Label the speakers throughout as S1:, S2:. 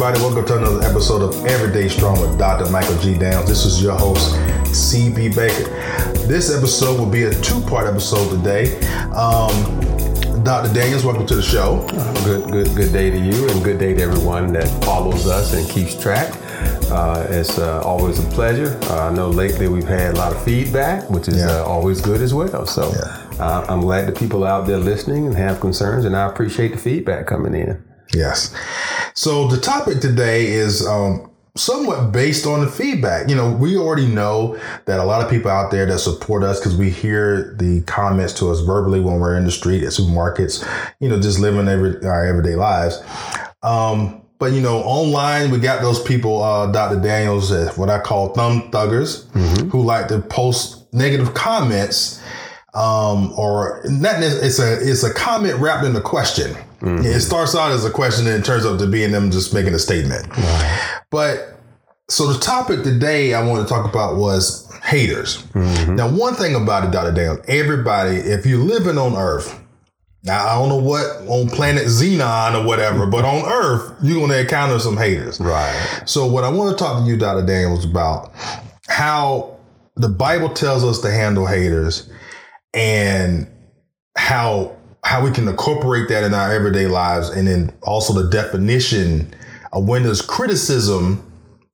S1: everybody? Welcome to another episode of Everyday Strong with Dr. Michael G. Downs. This is your host, CB Baker. This episode will be a two part episode today. Um, Dr. Daniels, welcome to the show.
S2: Good, good, good day to you, and good day to everyone that follows us and keeps track. Uh, it's uh, always a pleasure. Uh, I know lately we've had a lot of feedback, which is
S1: Yeah.
S2: uh, always good as well. So
S1: Yeah.
S2: uh, I'm glad the people out there listening and have concerns, and I appreciate the feedback coming in.
S1: Yes. So the topic today is um, somewhat based on the feedback. You know, we already know that a lot of people out there that support us because we hear the comments to us verbally when we're in the street at supermarkets. You know, just living every our everyday lives. Um, but you know, online we got those people, uh, Dr. Daniels, uh, what I call thumb thuggers, who like to post negative comments um, or not. It's a it's a comment wrapped in a question. Mm-hmm. It starts out as a question and it turns up to being them just making a statement. But so the topic today I want to talk about was haters. Mm-hmm. Now, one thing about it, Dr. Dale, everybody, if you're living on Earth, now I don't know what on planet Xenon or whatever, but on Earth, you're gonna encounter some haters.
S2: Right.
S1: So what I want to talk to you, Dr. Daniels, about how the Bible tells us to handle haters and how how we can incorporate that in our everyday lives and then also the definition of when does criticism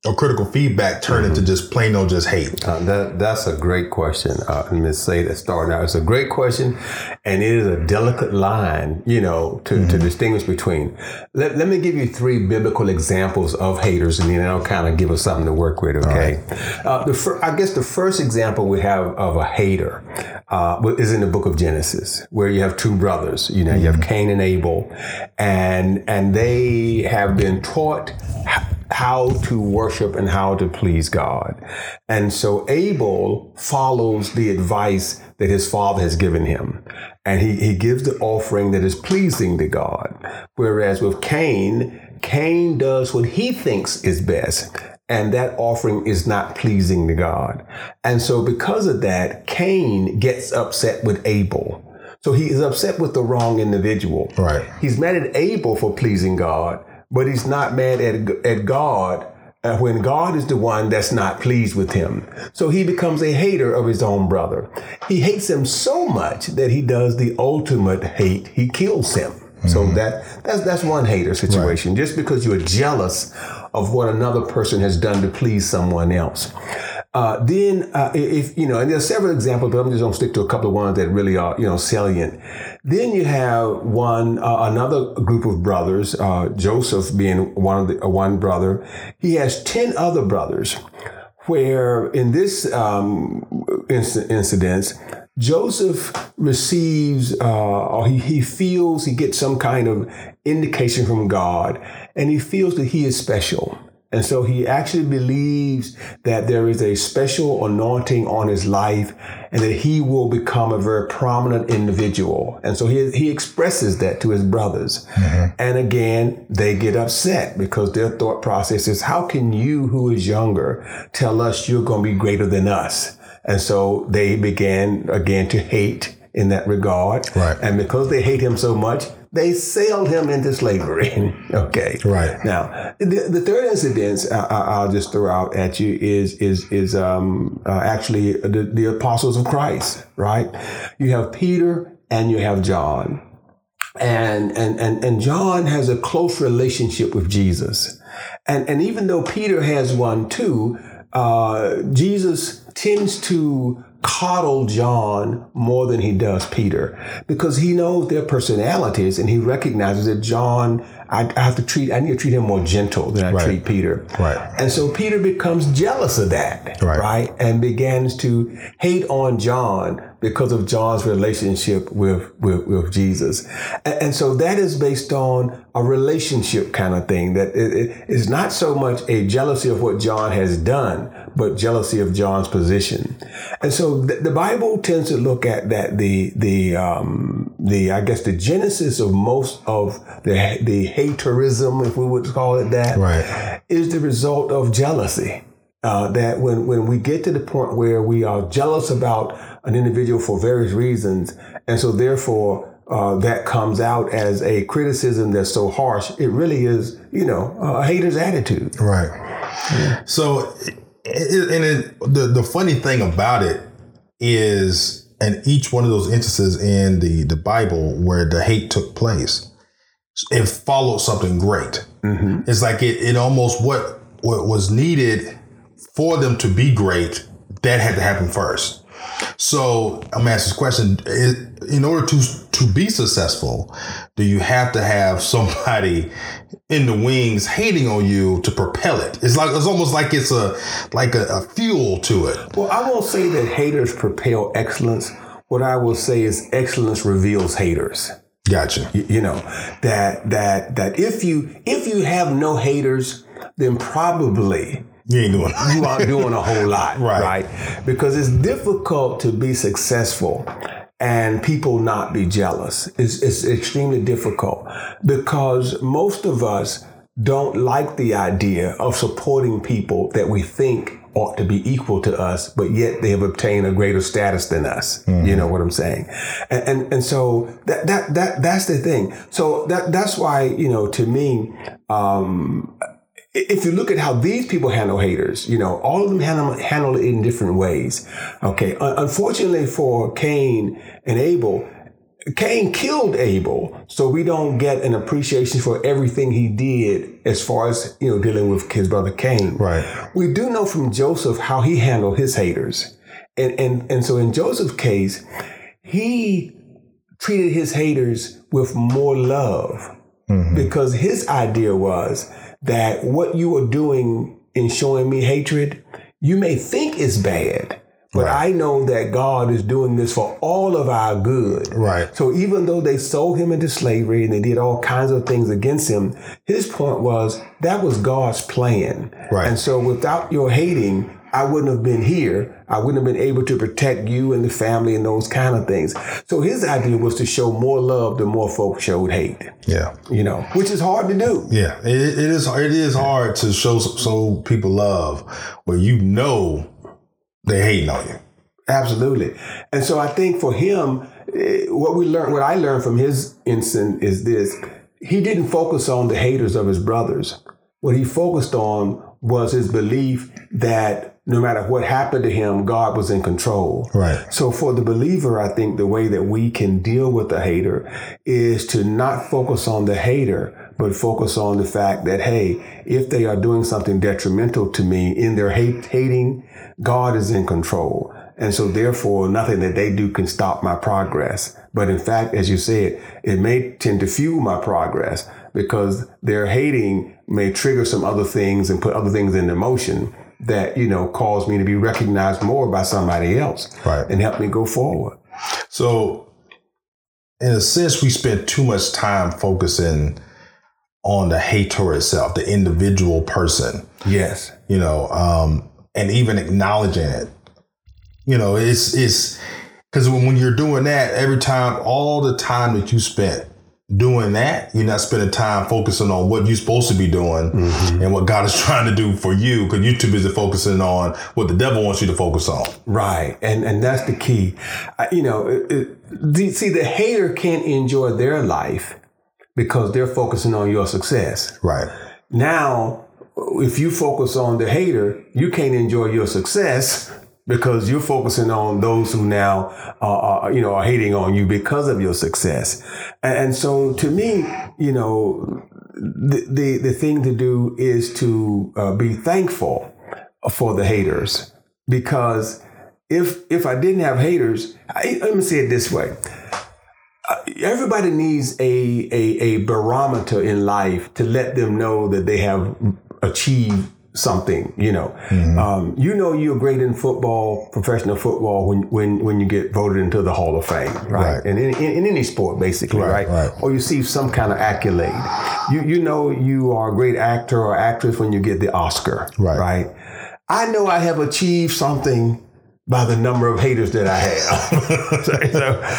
S1: or critical feedback turn into just plain old just hate.
S2: Uh, that that's a great question. Uh, let me say that starting out. It's a great question, and it is a delicate line, you know, to, to distinguish between. Let, let me give you three biblical examples of haters, and then I'll kind of give us something to work with. Okay. Uh, the fir- I guess the first example we have of a hater uh, is in the book of Genesis, where you have two brothers. You know, you have Cain and Abel, and and they have been taught how to worship and how to please God. And so Abel follows the advice that his father has given him. And he, he gives the offering that is pleasing to God. Whereas with Cain, Cain does what he thinks is best. And that offering is not pleasing to God. And so because of that, Cain gets upset with Abel. So he is upset with the wrong individual.
S1: Right.
S2: He's mad at Abel for pleasing God, but he's not mad at, at God uh, when God is the one that's not pleased with him. So he becomes a hater of his own brother. He hates him so much that he does the ultimate hate. He kills him. So that that's that's one hater situation. Just because you're jealous of what another person has done to please someone else. Uh, then, uh, if you know, and there's several examples, but I'm just gonna stick to a couple of ones that really are, you know, salient. Then you have one, uh, another group of brothers, uh, Joseph being one of the uh, one brother. He has ten other brothers. Where in this um, inc- incident, Joseph receives, uh, or he, he feels he gets some kind of indication from God, and he feels that he is special. And so he actually believes that there is a special anointing on his life and that he will become a very prominent individual. And so he, he expresses that to his brothers. And again, they get upset because their thought process is, how can you, who is younger, tell us you're going to be greater than us? And so they began again to hate in that regard.
S1: Right.
S2: And because they hate him so much, they sailed him into slavery. okay.
S1: Right.
S2: Now, the, the third incident I, I- I'll just throw out at you is is is um, uh, actually the, the apostles of Christ. Right. You have Peter and you have John. And, and, and, and John has a close relationship with Jesus. And, and even though Peter has one too, uh, Jesus tends to coddle John more than he does Peter because he knows their personalities and he recognizes that John, I, I have to treat, I need to treat him more gentle than I
S1: Right.
S2: treat Peter.
S1: Right.
S2: And so Peter becomes jealous of that,
S1: Right.
S2: right? And begins to hate on John because of John's relationship with, with, with Jesus. And, and so that is based on a relationship kind of thing that it, it is not so much a jealousy of what John has done, but jealousy of John's position. And so the, the Bible tends to look at that the, the, um, the, I guess the genesis of most of the, the haterism, if we would call it that,
S1: Right.
S2: is the result of jealousy. Uh, that when, when we get to the point where we are jealous about an individual for various reasons, and so therefore uh, that comes out as a criticism that's so harsh, it really is, you know, a hater's attitude.
S1: Right. So, and it, the the funny thing about it is, in each one of those instances in the the Bible where the hate took place, it followed something great. Mm-hmm. It's like it it almost what what was needed for them to be great that had to happen first. So I'm gonna ask this question: In order to to be successful, do you have to have somebody in the wings hating on you to propel it? It's like it's almost like it's a like a, a fuel to it.
S2: Well, I won't say that haters propel excellence. What I will say is excellence reveals haters.
S1: Gotcha.
S2: You, you know that that that if you if you have no haters, then probably
S1: you ain't doing
S2: you aren't doing a whole lot, right. right? Because it's difficult to be successful and people not be jealous. It's, it's extremely difficult because most of us don't like the idea of supporting people that we think ought to be equal to us, but yet they have obtained a greater status than us. Mm-hmm. You know what I'm saying? And, and, and so that, that, that, that's the thing. So that, that's why, you know, to me, um, if you look at how these people handle haters, you know, all of them handle, handle it in different ways. Okay. Unfortunately for Cain and Abel, Cain killed Abel, so we don't get an appreciation for everything he did as far as, you know, dealing with his brother Cain.
S1: Right.
S2: We do know from Joseph how he handled his haters. And, and, and so in Joseph's case, he treated his haters with more love mm-hmm. because his idea was, that what you are doing in showing me hatred, you may think is bad, but right. I know that God is doing this for all of our good.
S1: Right.
S2: So even though they sold him into slavery and they did all kinds of things against him, his point was that was God's plan.
S1: Right.
S2: And so without your hating, I wouldn't have been here. I wouldn't have been able to protect you and the family and those kind of things. So his idea was to show more love the more folks showed hate.
S1: Yeah.
S2: You know, which is hard to do.
S1: Yeah. it, it is it is hard to show so people love where you know they're hating on you.
S2: Absolutely. And so I think for him, eh, what we learned, what I learned from his incident is this. He didn't focus on the haters of his brothers. What he focused on was his belief that no matter what happened to him, God was in control.
S1: Right.
S2: So for the believer, I think the way that we can deal with the hater is to not focus on the hater, but focus on the fact that, hey, if they are doing something detrimental to me in their hate, hating, God is in control. And so therefore, nothing that they do can stop my progress. But in fact, as you said, it may tend to fuel my progress because their hating may trigger some other things and put other things into motion that you know caused me to be recognized more by somebody else
S1: right.
S2: and help me go forward.
S1: So in a sense we spend too much time focusing on the hater itself the individual person.
S2: Yes.
S1: You know um, and even acknowledging it. You know it's it's because when you're doing that every time all the time that you spent doing that, you're not spending time focusing on what you're supposed to be doing mm-hmm. and what God is trying to do for you because you're too busy focusing on what the devil wants you to focus on.
S2: Right. And and that's the key. I, you know, it, it, see, the hater can't enjoy their life because they're focusing on your success.
S1: Right.
S2: Now, if you focus on the hater, you can't enjoy your success because you're focusing on those who now are, you know are hating on you because of your success. And, so to me you know the, the, the thing to do is to uh, be thankful for the haters. Because if if I didn't have haters I, let me say it this way. Uh, everybody needs a, a a barometer in life to let them know that they have achieved something, you know. Mm-hmm. Um, you know you're great in football, professional football, when when when you get voted into the Hall of Fame, right? right. And in, in, in, any sport, basically, right, right? right? Or you see some kind of accolade. You you know you are a great actor or actress when you get the Oscar,
S1: right?
S2: Right. I know I have achieved something by the number of haters that I have. so,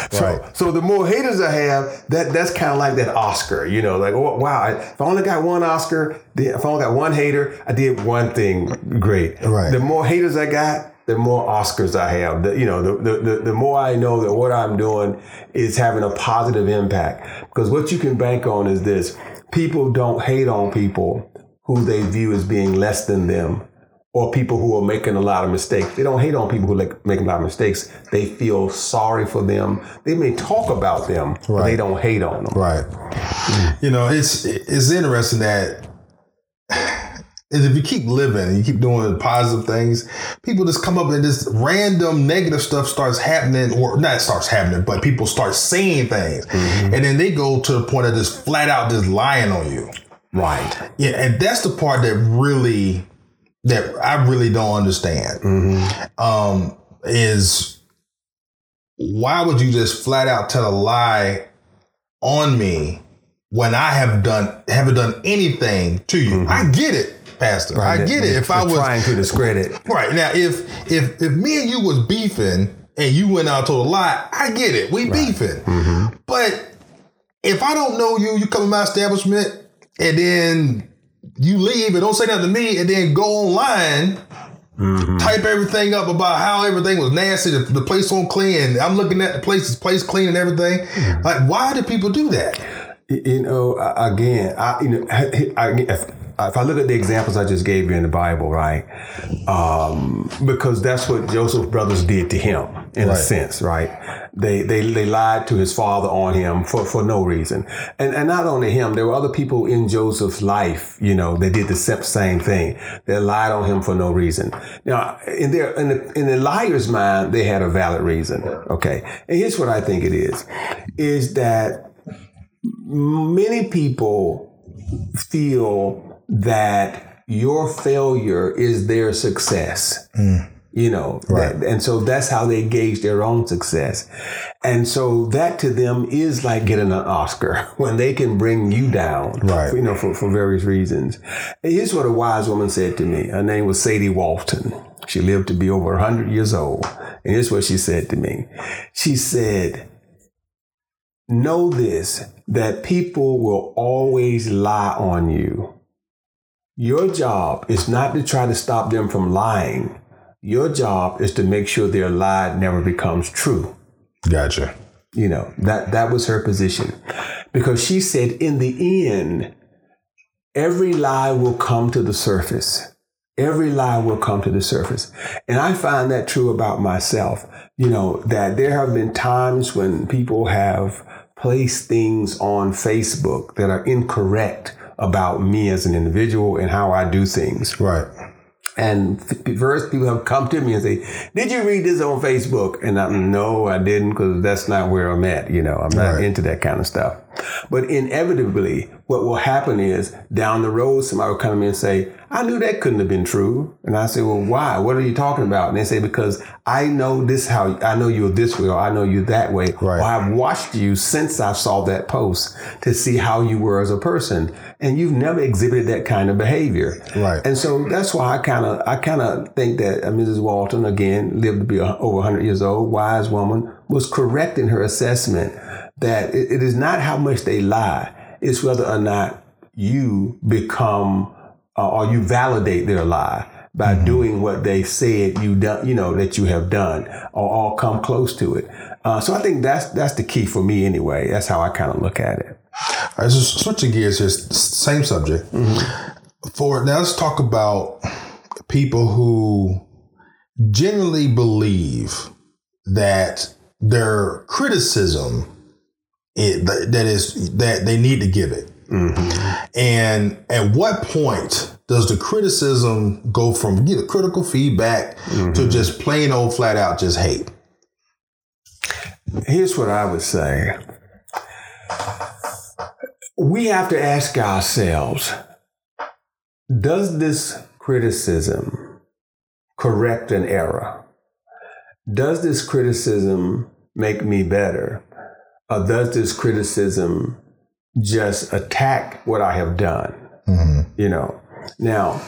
S2: so, right. so, the more haters I have, that that's kind of like that Oscar, you know, like, oh, wow, if I only got one Oscar, if I only got one hater, I did one thing great.
S1: Right.
S2: The more haters I got, the more Oscars I have. The, you know, the, the, the more I know that what I'm doing is having a positive impact. Because what you can bank on is this people don't hate on people who they view as being less than them or people who are making a lot of mistakes. They don't hate on people who like make a lot of mistakes. They feel sorry for them. They may talk about them, right. but they don't hate on them.
S1: Right. Mm. You know, it's it's interesting that if you keep living and you keep doing positive things, people just come up and this random negative stuff starts happening, or not starts happening, but people start saying things, mm-hmm. and then they go to the point of just flat out just lying on you.
S2: Right.
S1: Yeah, and that's the part that really that I really don't understand. Mm-hmm. Um, is why would you just flat out tell a lie on me when I have done haven't done anything to you? Mm-hmm. I get it. Pastor, right. I get it. If I was
S2: trying to discredit,
S1: right now, if if if me and you was beefing and you went out to a lie, I get it. We right. beefing, mm-hmm. but if I don't know you, you come to my establishment and then you leave and don't say nothing to me, and then go online. Mm-hmm. Type everything up about how everything was nasty, the, the place on clean. I'm looking at the place, place clean and everything. Mm-hmm. Like, why do people do that?
S2: You know, again, I, you know, I, I, if I look at the examples I just gave you in the Bible, right? Um, because that's what Joseph's brothers did to him, in right. a sense, right? They, they they lied to his father on him for, for no reason, and and not only him, there were other people in Joseph's life, you know, they did the same thing. They lied on him for no reason. Now, in their in the in the liar's mind, they had a valid reason. Okay, and here's what I think it is: is that many people feel that your failure is their success. Mm. You know, right. that, and so that's how they gauge their own success. And so that to them is like getting an Oscar when they can bring you down, right. you know, for, for various reasons. And here's what a wise woman said to me. Her name was Sadie Walton. She lived to be over 100 years old. And here's what she said to me. She said, Know this, that people will always lie on you your job is not to try to stop them from lying. Your job is to make sure their lie never becomes true.
S1: Gotcha.
S2: You know, that that was her position. Because she said in the end, every lie will come to the surface. Every lie will come to the surface. And I find that true about myself. You know, that there have been times when people have placed things on Facebook that are incorrect about me as an individual and how I do things.
S1: Right.
S2: And first, people have come to me and say, "Did you read this on Facebook?" And I'm, "No, I didn't, because that's not where I'm at. You know, I'm not right. into that kind of stuff." But inevitably, what will happen is down the road, somebody will come to me and say, I knew that couldn't have been true. And I say, well, why? What are you talking about? And they say, because I know this how, I know you're this way or I know you that way. Right. Or I've watched you since I saw that post to see how you were as a person. And you've never exhibited that kind of behavior.
S1: Right.
S2: And so that's why I kind of, I kind of think that uh, Mrs. Walton, again, lived to be over 100 years old, wise woman, was correct in her assessment that it, it is not how much they lie, it's whether or not you become uh, or you validate their lie by mm-hmm. doing what they said you done, you know, that you have done, or all come close to it. Uh, so I think that's that's the key for me anyway. That's how I kind of look at it.
S1: All right, so switching gears here, same subject. Mm-hmm. For now, let's talk about people who generally believe that their criticism it, that is that they need to give it. Mm-hmm. And at what point does the criticism go from you know, critical feedback mm-hmm. to just plain old flat out just hate?
S2: Here's what I would say. We have to ask ourselves Does this criticism correct an error? Does this criticism make me better? Uh, does this criticism just attack what I have done? Mm-hmm. You know, now,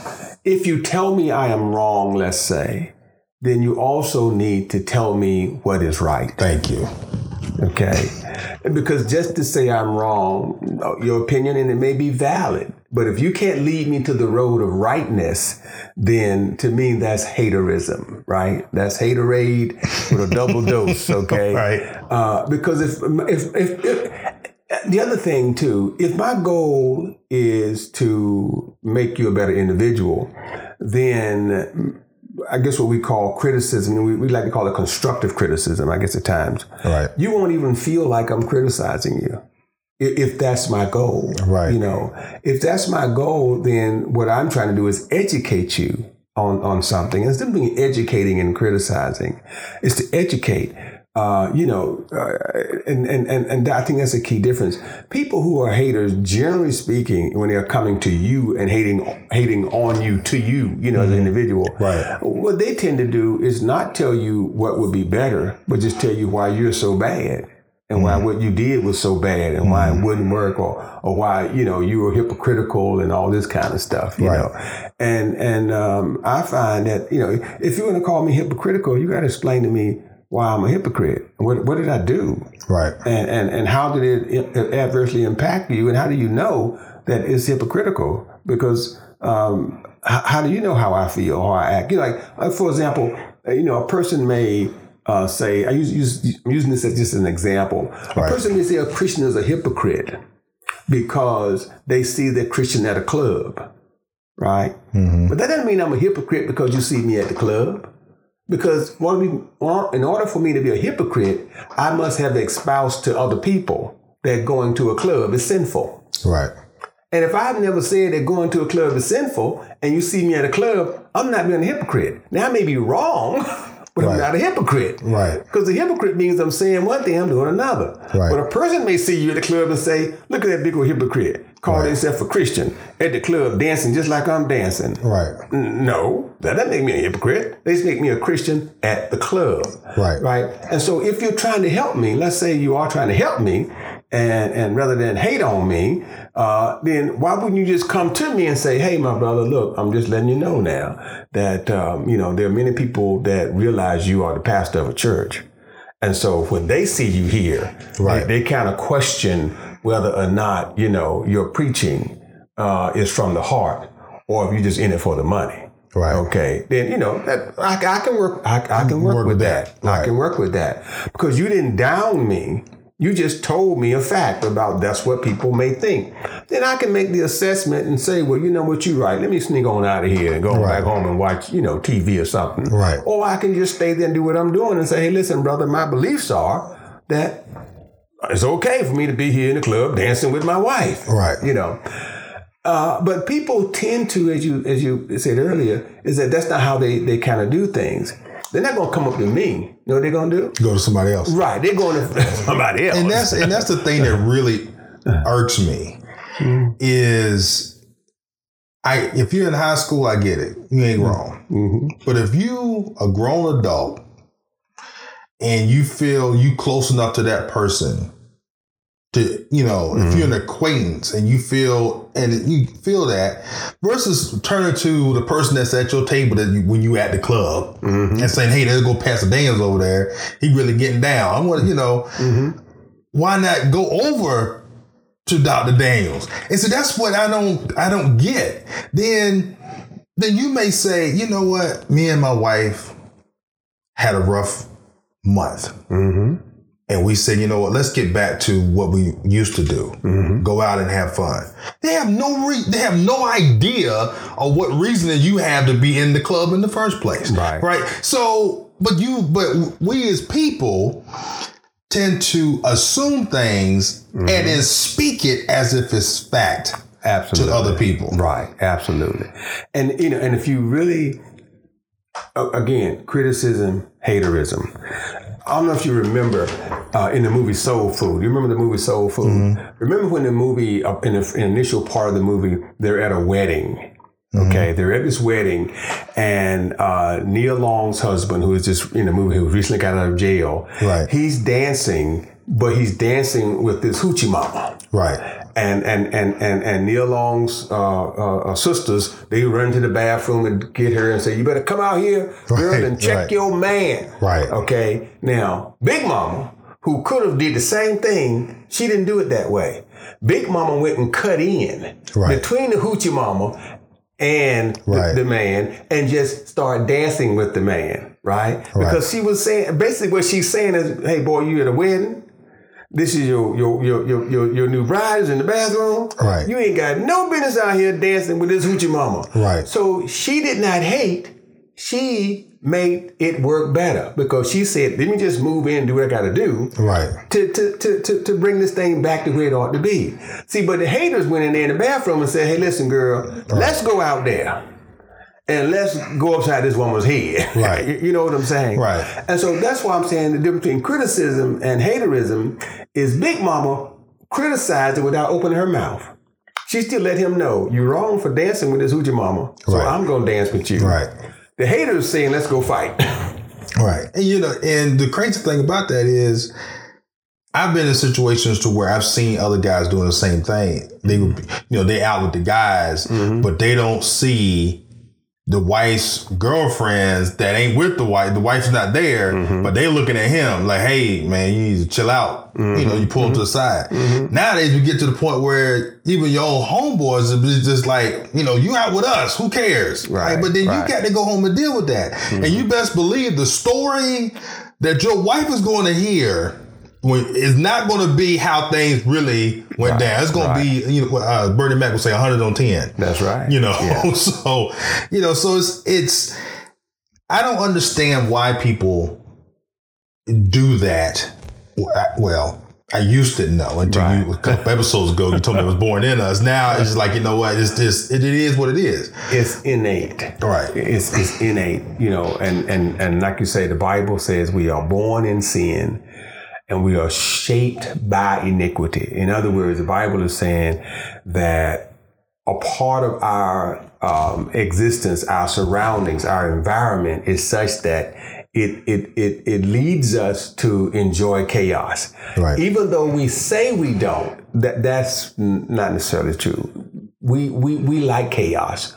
S2: if you tell me I am wrong, let's say, then you also need to tell me what is right.
S1: Thank you.
S2: Okay. Because just to say I'm wrong, your opinion, and it may be valid, But if you can't lead me to the road of rightness, then to me that's haterism, right? That's haterade with a double dose, okay?
S1: Right.
S2: Uh, because if, if if if the other thing too, if my goal is to make you a better individual, then I guess what we call criticism, we, we like to call it constructive criticism, I guess at times.
S1: Right.
S2: You won't even feel like I'm criticizing you if that's my goal.
S1: Right.
S2: You know, if that's my goal, then what I'm trying to do is educate you on, on something. Instead of being educating and criticizing, is to educate. Uh, you know, uh, and, and, and, and I think that's a key difference. People who are haters, generally speaking, when they're coming to you and hating hating on you to you, you know, as an individual,
S1: Right.
S2: what they tend to do is not tell you what would be better, but just tell you why you're so bad and why what you did was so bad and why it wouldn't work or or why you know you were hypocritical and all this kind of stuff. You
S1: Right.
S2: know, and and um, I find that you know if you're going to call me hypocritical, you got to explain to me why I'm a hypocrite. What what did I do?
S1: Right.
S2: and, and, and how did it adversely impact you and how do you know that it's hypocritical because um, h- how do you know how I feel or how I act you know like, like for example you know a person may uh, say I use, use I'm using this as just an example a person may say a Christian is a hypocrite because they see the Christian at a club right but that doesn't mean I'm a hypocrite because you see me at the club because what we, in order for me to be a hypocrite, I must have espoused to other people that going to a club is sinful.
S1: Right.
S2: And if I've never said that going to a club is sinful, and you see me at a club, I'm not being a hypocrite. Now I may be wrong, but
S1: Right.
S2: I'm not a hypocrite.
S1: Right.
S2: Because the hypocrite means I'm saying one thing, I'm doing another.
S1: Right.
S2: But a person may see you at the club and say, "Look at that big old hypocrite." Call
S1: Right.
S2: themselves a Christian at the club, dancing just like I'm dancing.
S1: Right.
S2: No, that doesn't make me a hypocrite. They just make me a Christian at the club.
S1: Right.
S2: Right. And so if you're trying to help me, let's say you are trying to help me, and and rather than hate on me, uh, then why wouldn't you just come to me and say, "Hey, my brother, look, I'm just letting you know now that um, you know there are many people that realize you are the pastor of a church." And so when they see you here,
S1: Right.
S2: they, kind of question whether or not, you know, your preaching uh, is from the heart or if you're just in it for the money.
S1: Right.
S2: Okay. Then, you know, that I, I can work, I, I can work,
S1: Work
S2: with
S1: with
S2: that.
S1: that.
S2: I can work with that because you didn't down me. You just told me a fact about that's what people may think. Then I can make the assessment and say, well, you know what, you're right. Let me sneak on out of here and go
S1: Right.
S2: back home and watch, you know, TV or something.
S1: Right.
S2: Or I can just stay there and do what I'm doing and say, hey, listen, brother, my beliefs are that it's okay for me to be here in the club dancing with my wife.
S1: Right.
S2: You know. Uh, but people tend to, as you as you said earlier, is that that's not how they, they kind of do things. They're not going to come up to me. You know what they're going to do?
S1: Go to somebody else.
S2: Right. They're going to somebody else.
S1: and that's and that's the thing that really irks me is I if you're in high school, I get it. You ain't wrong.
S2: Mhm.
S1: But if you a grown adult and you feel you close enough to that person to you know if you're an mm-hmm. acquaintance and you feel and you feel that versus turning to the person that's at your table that you, when you at the club mm-hmm. and saying hey there's go Pastor Daniels over there he really getting down I want to you know mm-hmm. why not go over to Dr. Daniels? And so that's what I don't I don't get. Then then you may say, you know what, me and my wife had a rough month. Mm-hmm. And we said, you know what, let's get back to what we used to do. Mm-hmm. Go out and have fun. They have no re- they have no idea of what reason that you have to be in the club in the first place.
S2: Right.
S1: Right. So, but you but we as people tend to assume things mm-hmm. and then speak it as if it's fact
S2: Absolutely.
S1: to other people.
S2: Right, absolutely. And you know, and if you really again, criticism, haterism. I don't know if you remember uh, in the movie Soul Food. You remember the movie Soul Food? Remember when the movie, uh, in the in the initial part of the movie, they're at a wedding. Okay, they're at this wedding, and uh, Nia Long's husband, who is just in the movie, who recently got out of jail,
S1: Right.
S2: He's dancing, but he's dancing with this hoochie mama
S1: Right.
S2: And and and and and Nia Long's uh, uh, uh, sisters they run to the bathroom and get her and say, "You better come out here, girl,
S1: Right,
S2: and check
S1: right.
S2: your man."
S1: Right.
S2: Okay. Now, Big Mama, who could have did the same thing, she didn't do it that way. Big Mama went and cut in
S1: Right.
S2: between the hoochie mama and the- the, man and just started dancing with the man, right? Because she was saying basically what she's saying is, hey boy, you at a wedding. This is your your your your your, your new bride is in the bathroom.
S1: Right.
S2: You ain't got no business out here dancing with this hoochie mama.
S1: Right.
S2: So she did not hate. She made it work better because she said, let me just move in and do what I got to do
S1: Right.
S2: to, to, to, to, to bring this thing back to where it ought to be. See, but the haters went in there in the bathroom and said, hey, listen, girl, let's go out there and let's go upside this woman's head.
S1: Right.
S2: you, know what I'm saying?
S1: Right.
S2: And so that's why I'm saying the difference between criticism and haterism is Big Mama criticized it without opening her mouth. She still let him know, you're wrong for dancing with this hoochie mama, so
S1: Right.
S2: I'm going to dance with you.
S1: Right.
S2: The haters saying, let's go fight.
S1: Right. And you know, and the crazy thing about that is I've been in situations to where I've seen other guys doing the same thing. They would be, you know, they out with the guys, mm-hmm. but they don't see the wife's girlfriends that ain't with the wife. The wife's not there, mm-hmm. but they looking at him like, hey man, you need to chill out. You know, you pull him to the mm-hmm. side. Mm-hmm. Nowadays we get to the point where even your own homeboys are just like, you know, you out with us. Who cares?
S2: Right,
S1: Like, but then
S2: right.
S1: you got to go home and deal with that. And you best believe the story that your wife is going to hear when, is not going to be how things really went
S2: Right,
S1: down. It's going
S2: right.
S1: to be, you know, uh, Bernie Mac would say 100 on 10.
S2: That's right.
S1: You know,
S2: Yeah.
S1: so you know, so it's it's. I don't understand why people do that. Well, I used to know until
S2: Right.
S1: you a couple episodes ago. You told me it was born in us. Now it's like you know what? It's just it, it is what it is.
S2: It's innate.
S1: Right.
S2: It's, it's innate, you know, and, and, and like you say, the Bible says we are born in sin and we are shaped by iniquity. In other words, the Bible is saying that a part of our um, existence, our surroundings, our environment is such that it, it, it, it leads us to enjoy chaos.
S1: Right.
S2: Even though we say we don't, that, that's not necessarily true. We, we, we like chaos.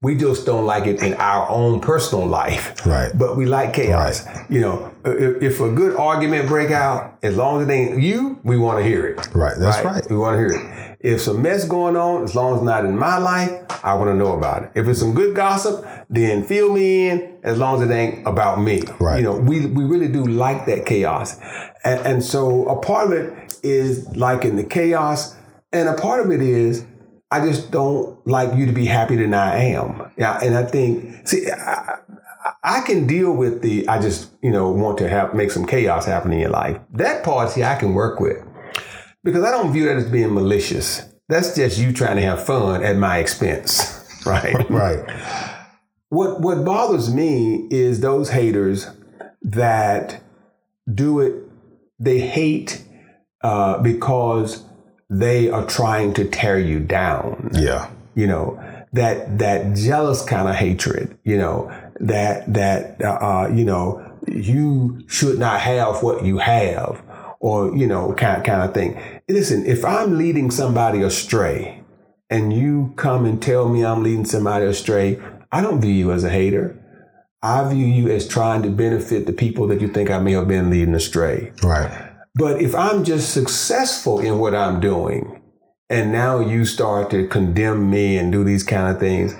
S2: We just don't like it in our own personal life.
S1: Right.
S2: But we like chaos. You know, if, if a good argument break out, as long as it ain't you, we want to hear it.
S1: Right. That's right.
S2: We want to hear it. If some mess going on, as long as not in my life, I want to know about it. If it's some good gossip, then fill me in as long as it ain't about me.
S1: Right.
S2: You know, we, we really do like that chaos. And, and so a part of it is liking the chaos. And a part of it is I just don't like you to be happier than I am. Yeah. And I think, see, I, I- I can deal with the, I just, you know, want to have, make some chaos happen in your life. That part, see, I can work with because I don't view that as being malicious. That's just you trying to have fun at my expense, right?
S1: Right.
S2: What what bothers me is those haters that do it. They hate uh, because they are trying to tear you down.
S1: Yeah.
S2: You know that that jealous kind of hatred. You know that that uh, uh, you know you should not have what you have, or you know kind kind of thing. Listen, if I'm leading somebody astray, and you come and tell me I'm leading somebody astray, I don't view you as a hater. I view you as trying to benefit the people that you think I may have been leading astray.
S1: Right.
S2: But if I'm just successful in what I'm doing, and now you start to condemn me and do these kind of things,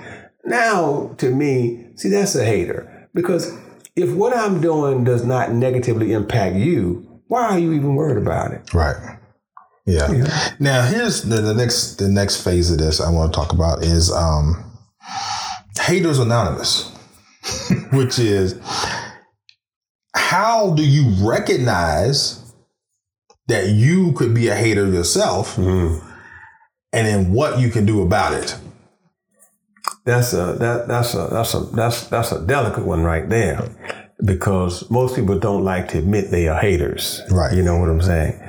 S2: now to me, see, that's a hater. Because if what I'm doing does not negatively impact you, why are you even worried about it?
S1: Right. Yeah. Now here's the, the next the next phase of this I want to talk about is um haters anonymous, which is how do you recognize that you could be a hater yourself, mm-hmm. and then what you can do about it.
S2: That's a that that's a that's a that's that's a delicate one right there, because most people don't like to admit they are haters.
S1: Right.
S2: You know what I'm saying?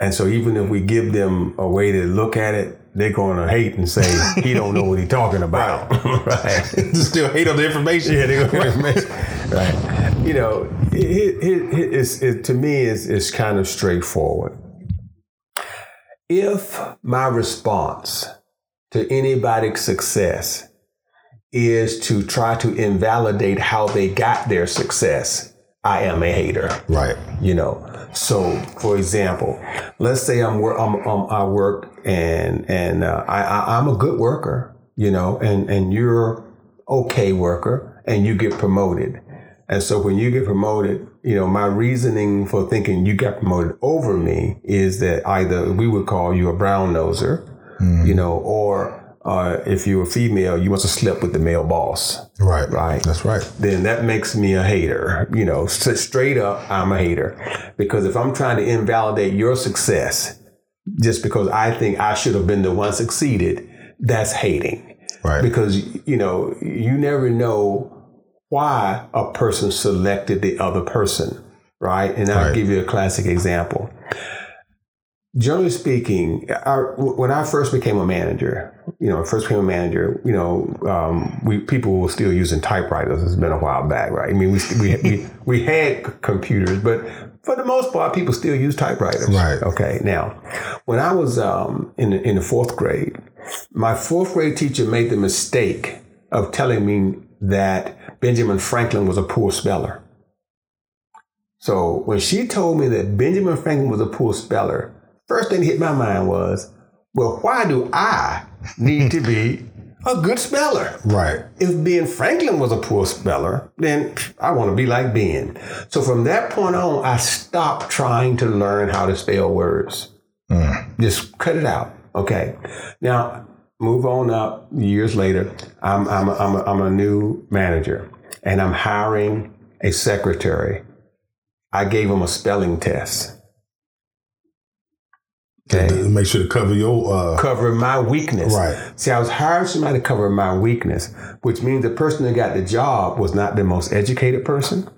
S2: And so even if we give them a way to look at it, they're going to hate and say he don't know what he's talking about. right.
S1: Still hate on the information.
S2: Yeah, to right. You know, it, it, it, it, to me, it's, it's kind of straightforward. If my response to anybody's success is to try to invalidate how they got their success, I am a hater.
S1: Right.
S2: You know. So, for example, let's say I'm, I'm, I'm I work and and uh, I, I I'm a good worker, you know, and and you're okay worker, and you get promoted. And so when you get promoted, you know, my reasoning for thinking you got promoted over me is that either we would call you a brown noser, you know, or uh, if you were female, you must have slept with the male boss.
S1: Right.
S2: Right.
S1: That's right.
S2: Then that makes me a hater. You know, straight up, I'm a hater. Because if I'm trying to invalidate your success just because I think I should have been the one succeeded, that's hating
S1: Right.
S2: because you know you never know why a person selected the other person right? And i'll
S1: Right.
S2: give you a classic example. Generally speaking I, when i first became a manager you know first became a manager you know um, we people were still using typewriters. It's been a while back right? I mean we, we, we, we had computers but for the most part people still use typewriters.
S1: Right.
S2: okay now when i was um, in, the, in the fourth grade my fourth grade teacher made the mistake of telling me that Benjamin Franklin was a poor speller. So when she told me that Benjamin Franklin was a poor speller, first thing that hit my mind was, well, why do I need to be a good speller?
S1: Right.
S2: If Ben Franklin was a poor speller, then I want to be like Ben. So from that point on, I stopped trying to learn how to spell words. Mm. Just cut it out. Okay. Now, move on up years later. I'm, I'm, a, I'm, a, I'm a new manager and I'm hiring a secretary. I gave him a spelling test. Okay.
S1: To Make sure to cover your uh
S2: Cover my weakness.
S1: Right.
S2: See, I was hiring somebody to cover my weakness, which means the person that got the job was not the most educated person.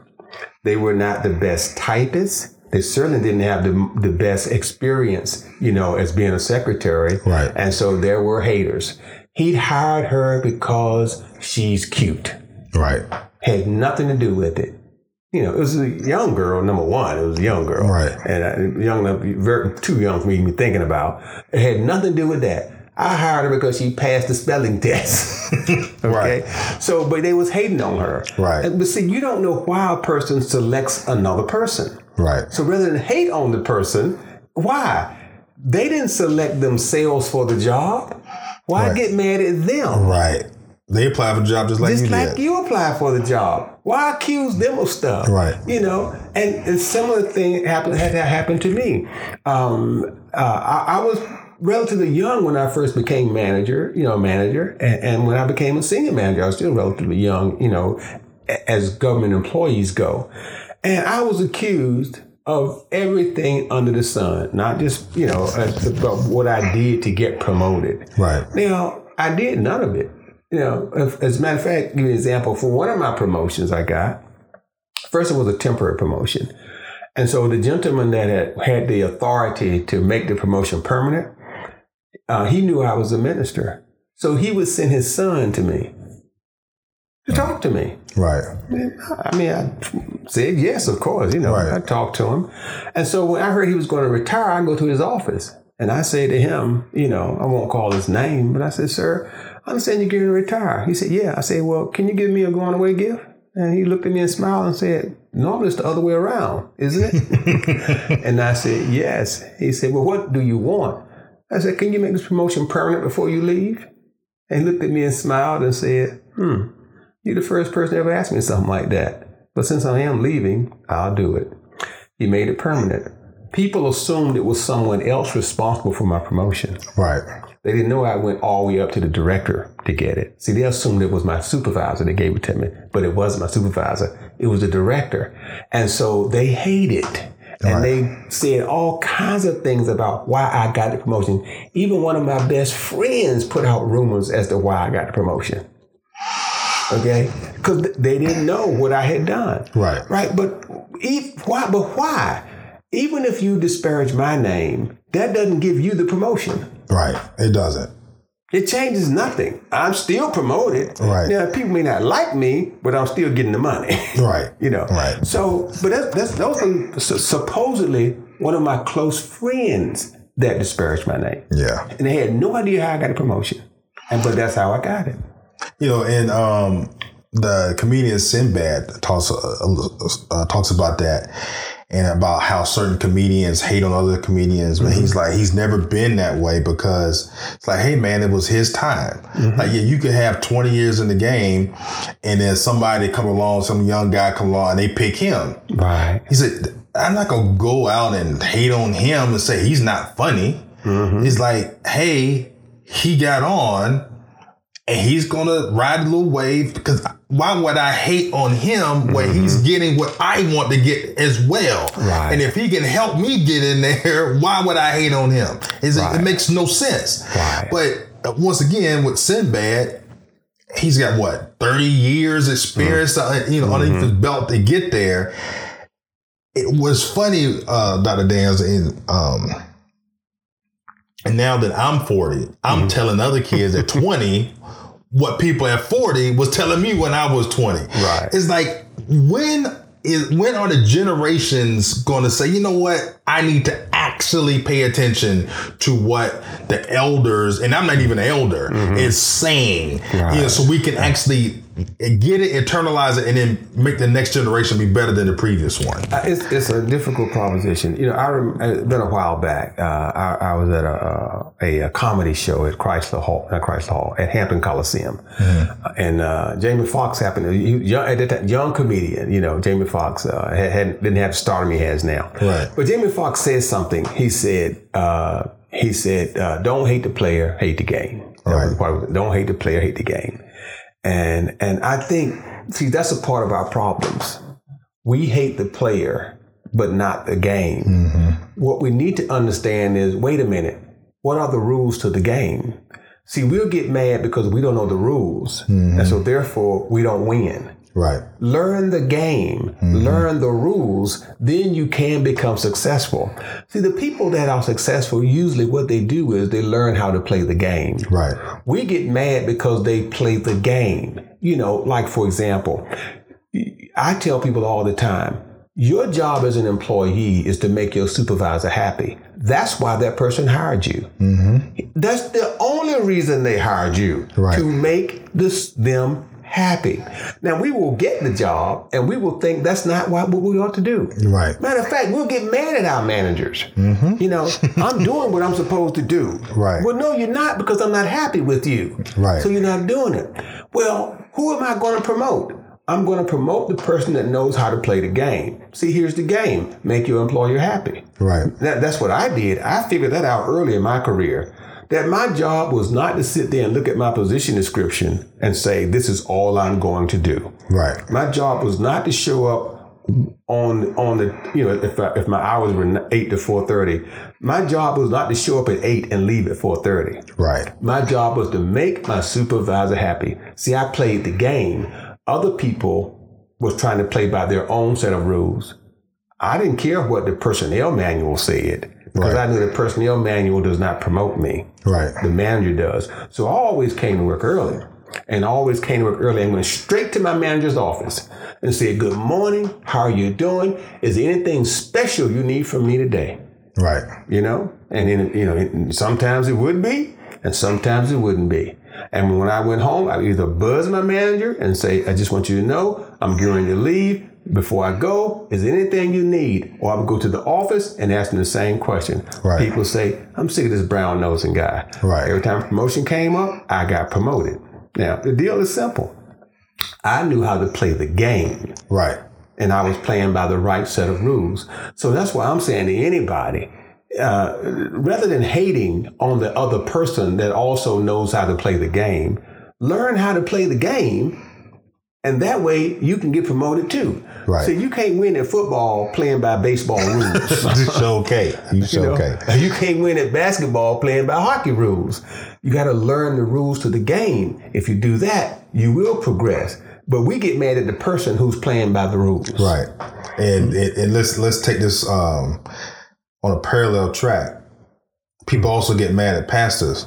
S2: They were not the best typist. They certainly didn't have the, the best experience, you know, as being a secretary.
S1: Right.
S2: And so there were haters. He hired her because she's cute.
S1: right.
S2: Had nothing to do with it. You know, it was a young girl, number one. It was a young girl.
S1: Right.
S2: And uh, young very, too young for me to be thinking about. It had nothing to do with that. I hired her because she passed the spelling test. okay. So, but they was hating on her.
S1: Right.
S2: But see, you don't know why a person selects another person.
S1: Right.
S2: So rather than hate on the person, why? They didn't select themselves for the job. Why
S1: Right.
S2: get mad at them?
S1: Right. They apply for the job just like
S2: Just
S1: you
S2: like
S1: did.
S2: you apply for the job. Why accuse them of stuff?
S1: Right.
S2: You know, and, and similar thing happened had that happened to me. Um, uh, I, I was relatively young when I first became manager. You know, manager, and, and when I became a senior manager, I was still relatively young. You know, as government employees go, and I was accused of everything under the sun, not just you know uh, about what I did to get promoted.
S1: Right.
S2: Now, I did none of it. You know, if, as a matter of fact, give you an example. For one of my promotions I got, first it was a temporary promotion. And so the gentleman that had, had the authority to make the promotion permanent, uh, he knew I was a minister. So he would send his son to me to talk to me.
S1: Right.
S2: I mean, I said yes, of course. You know,
S1: Right.
S2: I talked to him, and so when I heard he was going to retire, I go to his office and I say to him, you know, I won't call his name, but I said, "Sir, I understand you're going to retire." He said, "Yeah." I said, "Well, can you give me a going away gift?" And he looked at me and smiled and said, "Normally it's the other way around, isn't it?" and I said, "Yes." He said, "Well, what do you want?" I said, "Can you make this promotion permanent before you leave?" And he looked at me and smiled and said, "Hmm." You're the first person to ever asked me something like that. But since I am leaving, I'll do it. He made it permanent. People assumed it was someone else responsible for my promotion.
S1: Right.
S2: They didn't know I went all the way up to the director to get it. See, they assumed it was my supervisor that gave it to me, but it wasn't my supervisor. It was the director. And so they hated. And they said all kinds of things about why I got the promotion. Even one of my best friends put out rumors as to why I got the promotion. Okay? Because they didn't know what I had done.
S1: Right.
S2: Right. But why? But why? Even if you disparage my name, that doesn't give you the promotion.
S1: Right. It doesn't.
S2: It changes nothing. I'm still promoted.
S1: Right.
S2: Now, people may not like me, but I'm still getting the money.
S1: Right.
S2: you know.
S1: Right.
S2: So, but that's, that's those are supposedly one of my close friends that disparaged my name,
S1: Yeah.
S2: and they had no idea how I got a promotion, and but that's how I got it.
S1: You know, and um, the comedian Sinbad talks uh, uh, talks about that and about how certain comedians hate on other comedians. But mm-hmm. he's like, he's never been that way because it's like, hey man, it was his time. Mm-hmm. Like, yeah, you could have 20 years in the game and then somebody come along, some young guy come along and they pick him.
S2: Right.
S1: He said, I'm not gonna go out and hate on him and say he's not funny. Mm-hmm. He's like, hey, he got on and he's gonna ride a little wave because why would I hate on him when mm-hmm. he's getting what I want to get as well? Right. And if he can help me get in there, why would I hate on him? Right. it, makes no sense. Right. But uh, once again, with Sinbad, he's got what thirty years experience, mm-hmm. you know, underneath mm-hmm. his belt to get there. It was funny, uh, Dr. Danz, in um, and now that I'm 40, I'm mm-hmm. telling other kids at 20 what people at 40 was telling me when I was 20.
S2: Right.
S1: It's like when is when are the generations going to say, you know what, I need to actually pay attention to what the elders, and I'm not even an elder, mm-hmm. is saying, right. you know, so we can actually get it, internalize it, and then make the next generation be better than the previous one.
S2: Uh, it's, it's a difficult proposition. You know, I rem- it's been a while back. Uh, I, I, was at a, a, a, comedy show at Chrysler Hall, not Chrysler Hall, at Hampton Coliseum, mm-hmm. uh, and uh, Jamie Foxx happened. He, young, at that time, young comedian. You know, Jamie Foxx uh, had, had, didn't have the stardom he has now.
S1: Right.
S2: But Jamie Foxx said something. He said. Uh, he said, "Don't hate the player, hate the game." Right. Don't hate the player, hate the game. And and I think see that's a part of our problems. We hate the player, but not the game. Mm-hmm. What we need to understand is wait a minute, what are the rules to the game? See, we'll get mad because we don't know the rules. Mm-hmm. And so therefore we don't win.
S1: Right.
S2: Learn the game, mm-hmm. learn the rules, then you can become successful. See, the people that are successful, usually what they do is they learn how to play the game.
S1: Right.
S2: We get mad because they play the game. You know, like for example, I tell people all the time, your job as an employee is to make your supervisor happy. That's why that person hired you. Mm-hmm. That's the only reason they hired you right. to make this them happy. Now we will get the job and we will think that's not what, what we ought to do.
S1: Right.
S2: Matter of fact, we'll get mad at our managers. Mm-hmm. You know, I'm doing what I'm supposed to do.
S1: Right.
S2: Well, no, you're not because I'm not happy with you.
S1: Right.
S2: So you're not doing it. Well, who am I going to promote? I'm going to promote the person that knows how to play the game. See, here's the game. Make your employer happy.
S1: Right.
S2: That, that's what I did. I figured that out early in my career that my job was not to sit there and look at my position description and say, this is all I'm going to do.
S1: Right.
S2: My job was not to show up on on the you know if I, if my hours were eight to four thirty, my job was not to show up at eight and leave at four thirty.
S1: Right.
S2: My job was to make my supervisor happy. See, I played the game. Other people was trying to play by their own set of rules. I didn't care what the personnel manual said because right. I knew the personnel manual does not promote me.
S1: Right.
S2: The manager does. So I always came to work early and I always came to work early and went straight to my manager's office and said, Good morning. How are you doing? Is there anything special you need from me today?
S1: Right.
S2: You know, and then, you know, sometimes it would be and sometimes it wouldn't be. And when I went home, I either buzz my manager and say, I just want you to know I'm going to leave before I go, is there anything you need? Or I would go to the office and ask them the same question.
S1: Right.
S2: People say, I'm sick of this brown nosing guy.
S1: Right.
S2: Every time promotion came up, I got promoted. Now, the deal is simple. I knew how to play the game.
S1: Right.
S2: And I was playing by the right set of rules. So that's why I'm saying to anybody, uh, rather than hating on the other person that also knows how to play the game, learn how to play the game and that way you can get promoted too.
S1: Right.
S2: So you can't win at football playing by baseball rules.
S1: you okay. You you know? okay.
S2: You can't win at basketball playing by hockey rules. You got to learn the rules to the game. If you do that, you will progress. But we get mad at the person who's playing by the rules.
S1: Right. And and let's let's take this um, on a parallel track. People also get mad at pastors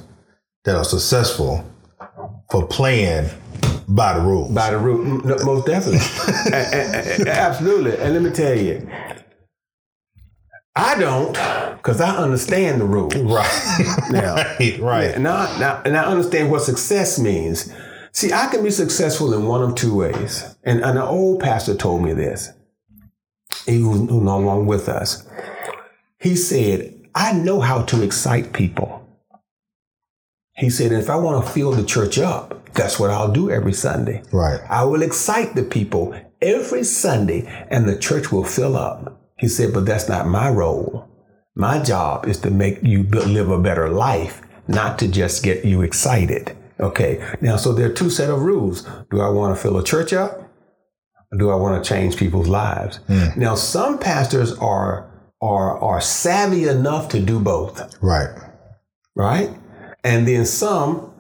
S1: that are successful for playing by the rules.
S2: By the rules, no, most definitely, absolutely. And let me tell you, I don't, because I understand the rules.
S1: Right.
S2: Now,
S1: right, right.
S2: Now, now, and I understand what success means. See, I can be successful in one of two ways. And, and an old pastor told me this. He was no longer with us. He said, I know how to excite people. He said, if I want to fill the church up, that's what I'll do every Sunday.
S1: Right.
S2: I will excite the people every Sunday and the church will fill up. He said, but that's not my role. My job is to make you live a better life, not to just get you excited. Okay. Now, so there are two set of rules. Do I want to fill a church up? Or do I want to change people's lives? Mm. Now, some pastors are are are savvy enough to do both.
S1: Right.
S2: Right? And then some,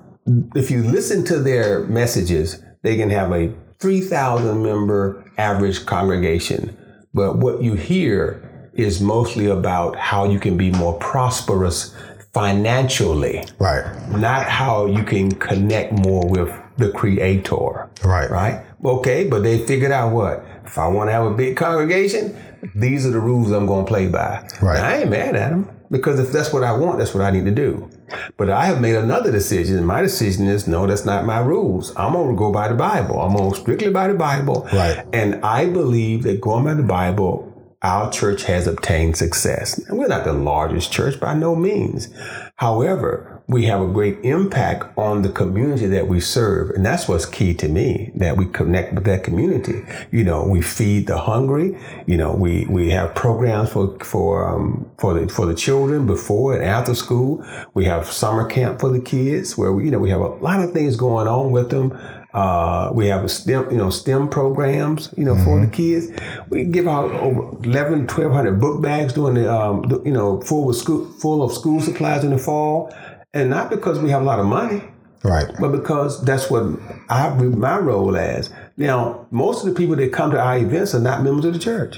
S2: if you listen to their messages, they can have a 3,000 member average congregation. But what you hear is mostly about how you can be more prosperous financially.
S1: Right.
S2: Not how you can connect more with the creator.
S1: Right.
S2: Right? Okay, but they figured out what? If I want to have a big congregation, these are the rules I'm going to play by.
S1: Right.
S2: I ain't mad at them because if that's what I want, that's what I need to do. But I have made another decision, and my decision is no, that's not my rules. I'm going to go by the Bible. I'm going strictly by the Bible.
S1: Right.
S2: And I believe that going by the Bible, our church has obtained success. And we're not the largest church by no means. However, we have a great impact on the community that we serve. And that's what's key to me, that we connect with that community. You know, we feed the hungry. You know, we, we have programs for, for, um, for the, for the children before and after school. We have summer camp for the kids where we, you know, we have a lot of things going on with them. Uh, we have a STEM, you know, STEM programs, you know, mm-hmm. for the mm-hmm. kids. We give out over 11, 1200 book bags during the, um, you know, full of school, full of school supplies in the fall. And not because we have a lot of money.
S1: Right.
S2: But because that's what I view my role as. Now, most of the people that come to our events are not members of the church.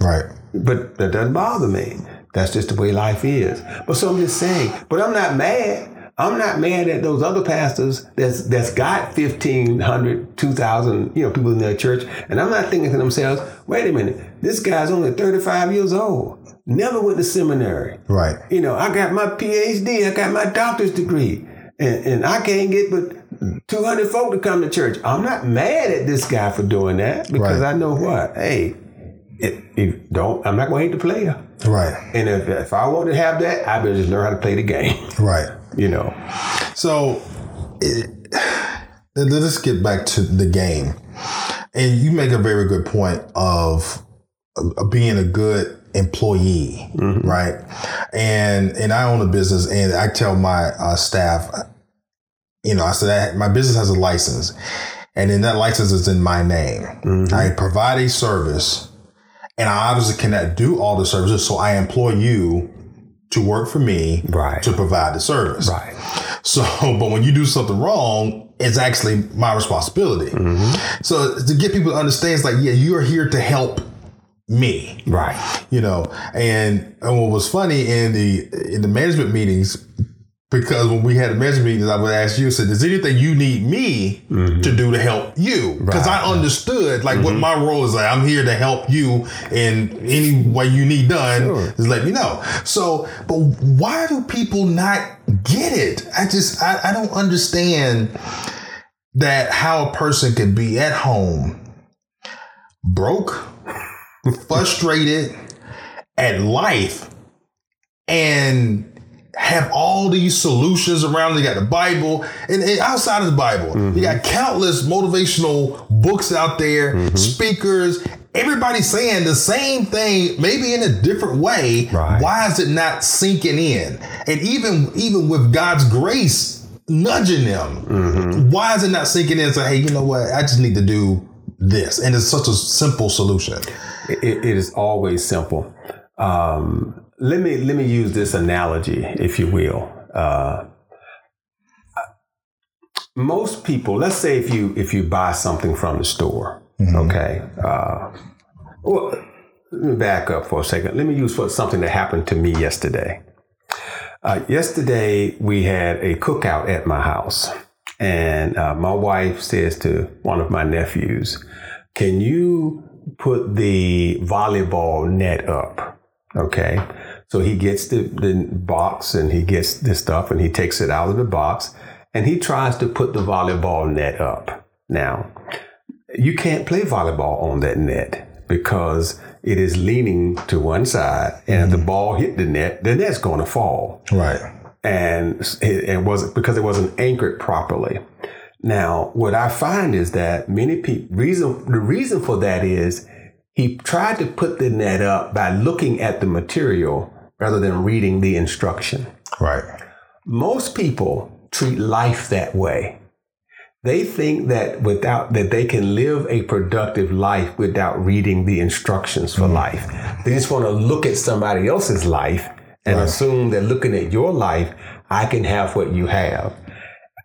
S1: Right.
S2: But that doesn't bother me. That's just the way life is. But so I'm just saying, but I'm not mad. I'm not mad at those other pastors that's that's got 1,500, 2,000, you know, people in their church. And I'm not thinking to themselves, wait a minute, this guy's only 35 years old. Never went to seminary.
S1: Right.
S2: You know, I got my PhD, I got my doctor's degree, and, and I can't get but 200 folk to come to church. I'm not mad at this guy for doing that because right. I know what? Hey, if, if don't, I'm not going to hate the player.
S1: Right.
S2: And if, if I want to have that, I better just learn how to play the game.
S1: Right.
S2: You know.
S1: So, it, let's get back to the game. And you make a very good point of, of being a good employee, mm-hmm. right? And and I own a business, and I tell my uh, staff, you know, I said my business has a license, and then that license is in my name. Mm-hmm. I provide a service, and I obviously cannot do all the services, so I employ you to work for me
S2: right.
S1: to provide the service.
S2: Right.
S1: So, but when you do something wrong, it's actually my responsibility. Mm-hmm. So to get people to understand, it's like, yeah, you are here to help me.
S2: Right.
S1: You know, and, and what was funny in the in the management meetings, because when we had the management meetings, I would ask you, said, is anything you need me mm-hmm. to do to help you? Because right. I understood like mm-hmm. what my role is like. I'm here to help you in any way you need done. Sure. Just let me know. So, but why do people not get it? I just I, I don't understand that how a person can be at home broke frustrated at life and have all these solutions around. They got the Bible, and, and outside of the Bible, mm-hmm. you got countless motivational books out there, mm-hmm. speakers. Everybody saying the same thing, maybe in a different way.
S2: Right.
S1: Why is it not sinking in? And even even with God's grace nudging them, mm-hmm. why is it not sinking in? Say, hey, you know what? I just need to do this, and it's such a simple solution
S2: it, it is always simple. Um, let me let me use this analogy, if you will. Uh, most people, let's say if you if you buy something from the store, mm-hmm. okay. Uh, well, let me back up for a second. Let me use for something that happened to me yesterday. Uh, yesterday we had a cookout at my house, and uh, my wife says to one of my nephews, "Can you put the volleyball net up. Okay. So he gets the, the box and he gets the stuff and he takes it out of the box and he tries to put the volleyball net up. Now, you can't play volleyball on that net because it is leaning to one side, and if the ball hit the net, the net's going to fall.
S1: Right.
S2: And it, it was because it wasn't anchored properly. Now, what I find is that many people reason the reason for that is he tried to put the net up by looking at the material rather than reading the instruction.
S1: Right.
S2: Most people treat life that way. They think that without that they can live a productive life without reading the instructions for mm. life. They just want to look at somebody else's life and
S1: Right.
S2: assume that looking at your life, I can have what you have.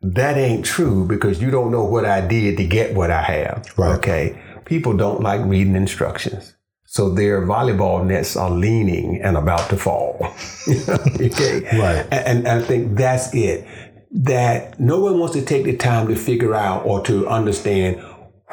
S2: That ain't true because you don't know what I did to get what I have.
S1: Right.
S2: Okay. People don't like reading instructions. So their volleyball nets are leaning and about to fall. okay.
S1: Right.
S2: And, and I think that's it. That no one wants to take the time to figure out or to understand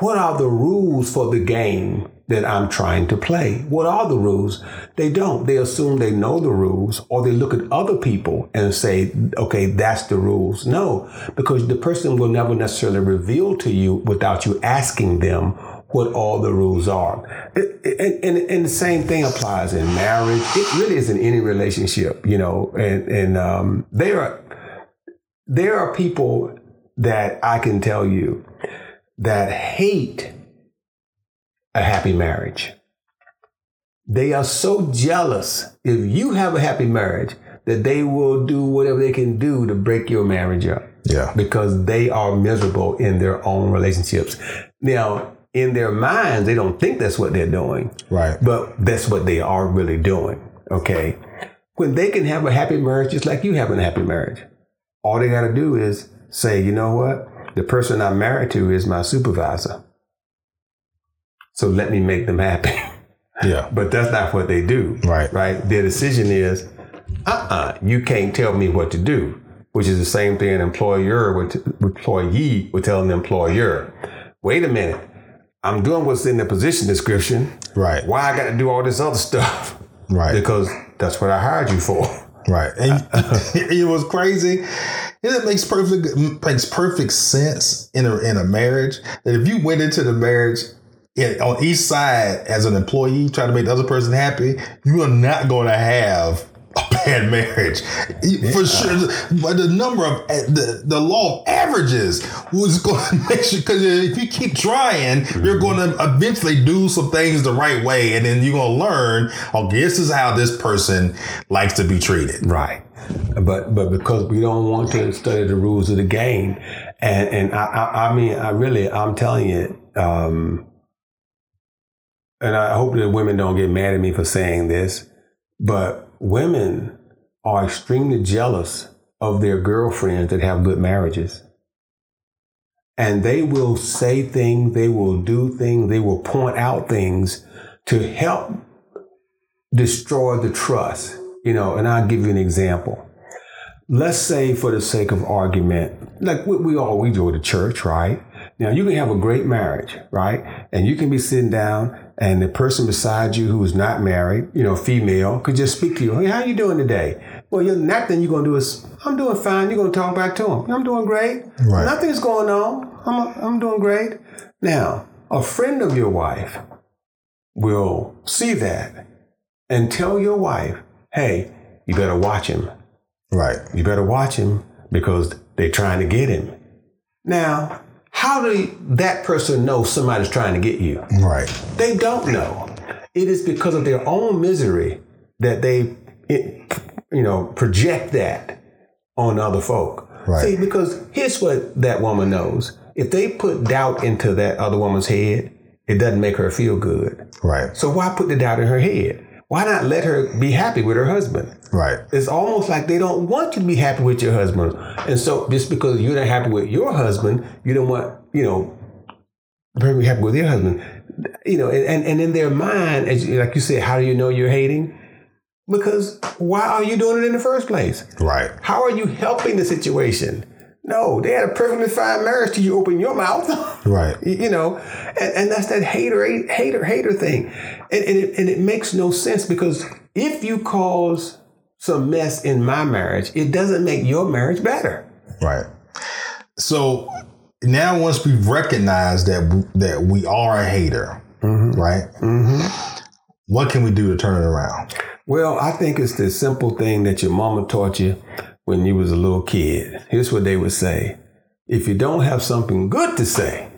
S2: what are the rules for the game that I'm trying to play. What are the rules? They don't. They assume they know the rules or they look at other people and say, okay, that's the rules. No, because the person will never necessarily reveal to you without you asking them what all the rules are. And, and, and the same thing applies in marriage. It really is in any relationship, you know, and, and um, there are, there are people that I can tell you that hate a happy marriage. They are so jealous if you have a happy marriage that they will do whatever they can do to break your marriage up
S1: Yeah.
S2: because they are miserable in their own relationships. Now, in their minds, they don't think that's what they're doing,
S1: Right.
S2: but that's what they are really doing. Okay. When they can have a happy marriage just like you having a happy marriage, all they got to do is say, you know what? The person I'm married to is my supervisor. So let me make them happy.
S1: Yeah.
S2: but that's not what they do.
S1: Right.
S2: Right. Their decision is, uh uh you can't tell me what to do, which is the same thing an employer would, employee would tell an employer. Wait a minute. I'm doing what's in the position description.
S1: Right.
S2: Why I got to do all this other stuff?
S1: Right.
S2: Because that's what I hired you for.
S1: Right. And it was crazy. And it makes perfect makes perfect sense in a in a marriage that if you went into the marriage on each side as an employee trying to make the other person happy, you are not going to have a bad marriage for sure. But the number of the the law of averages was going to make sure because if you keep trying, you're going to eventually do some things the right way, and then you're going to learn. Okay, this is how this person likes to be treated.
S2: Right. But but because we don't want to study the rules of the game, and and I I, I mean I really I'm telling you, um, and I hope that women don't get mad at me for saying this, but women are extremely jealous of their girlfriends that have good marriages. And they will say things, they will do things, they will point out things to help destroy the trust. You know, and I'll give you an example. Let's say, for the sake of argument, like we, we all we go to church, right? Now you can have a great marriage, right? And you can be sitting down, and the person beside you who is not married, you know, female, could just speak to you. Hey, how you doing today? Well, you're not. Then you're gonna do is, I'm doing fine. You're gonna talk back to him. I'm doing great.
S1: Right.
S2: Nothing's going on. I'm I'm doing great. Now, a friend of your wife will see that and tell your wife, hey, you better watch him.
S1: Right.
S2: You better watch him because they're trying to get him. Now, how do that person know somebody's trying to get you?
S1: Right.
S2: They don't know. It is because of their own misery that they, it, you know, project that on other folk.
S1: Right.
S2: See, because here's what that woman knows. If they put doubt into that other woman's head, it doesn't make her feel good.
S1: Right.
S2: So why put the doubt in her head? Why not let her be happy with her husband?
S1: Right.
S2: It's almost like they don't want you to be happy with your husband. And so just because you're not happy with your husband, you don't want, you know, her to be happy with your husband. You know, and, and, and in their mind, as you, like you said, how do you know you're hating? Because why are you doing it in the first place?
S1: Right.
S2: How are you helping the situation? No, they had a perfectly fine marriage till you open your mouth.
S1: Right.
S2: You know, and, and that's that hater, hater, hater thing. And, and, it, and it makes no sense because if you cause some mess in my marriage, it doesn't make your marriage better.
S1: Right. so now once we've recognized that that we are a hater, mm-hmm. right? Mm-hmm. What can we do to turn it around?
S2: Well, I think it's the simple thing that your mama taught you when you was a little kid. Here's what they would say. If you don't have something good to say,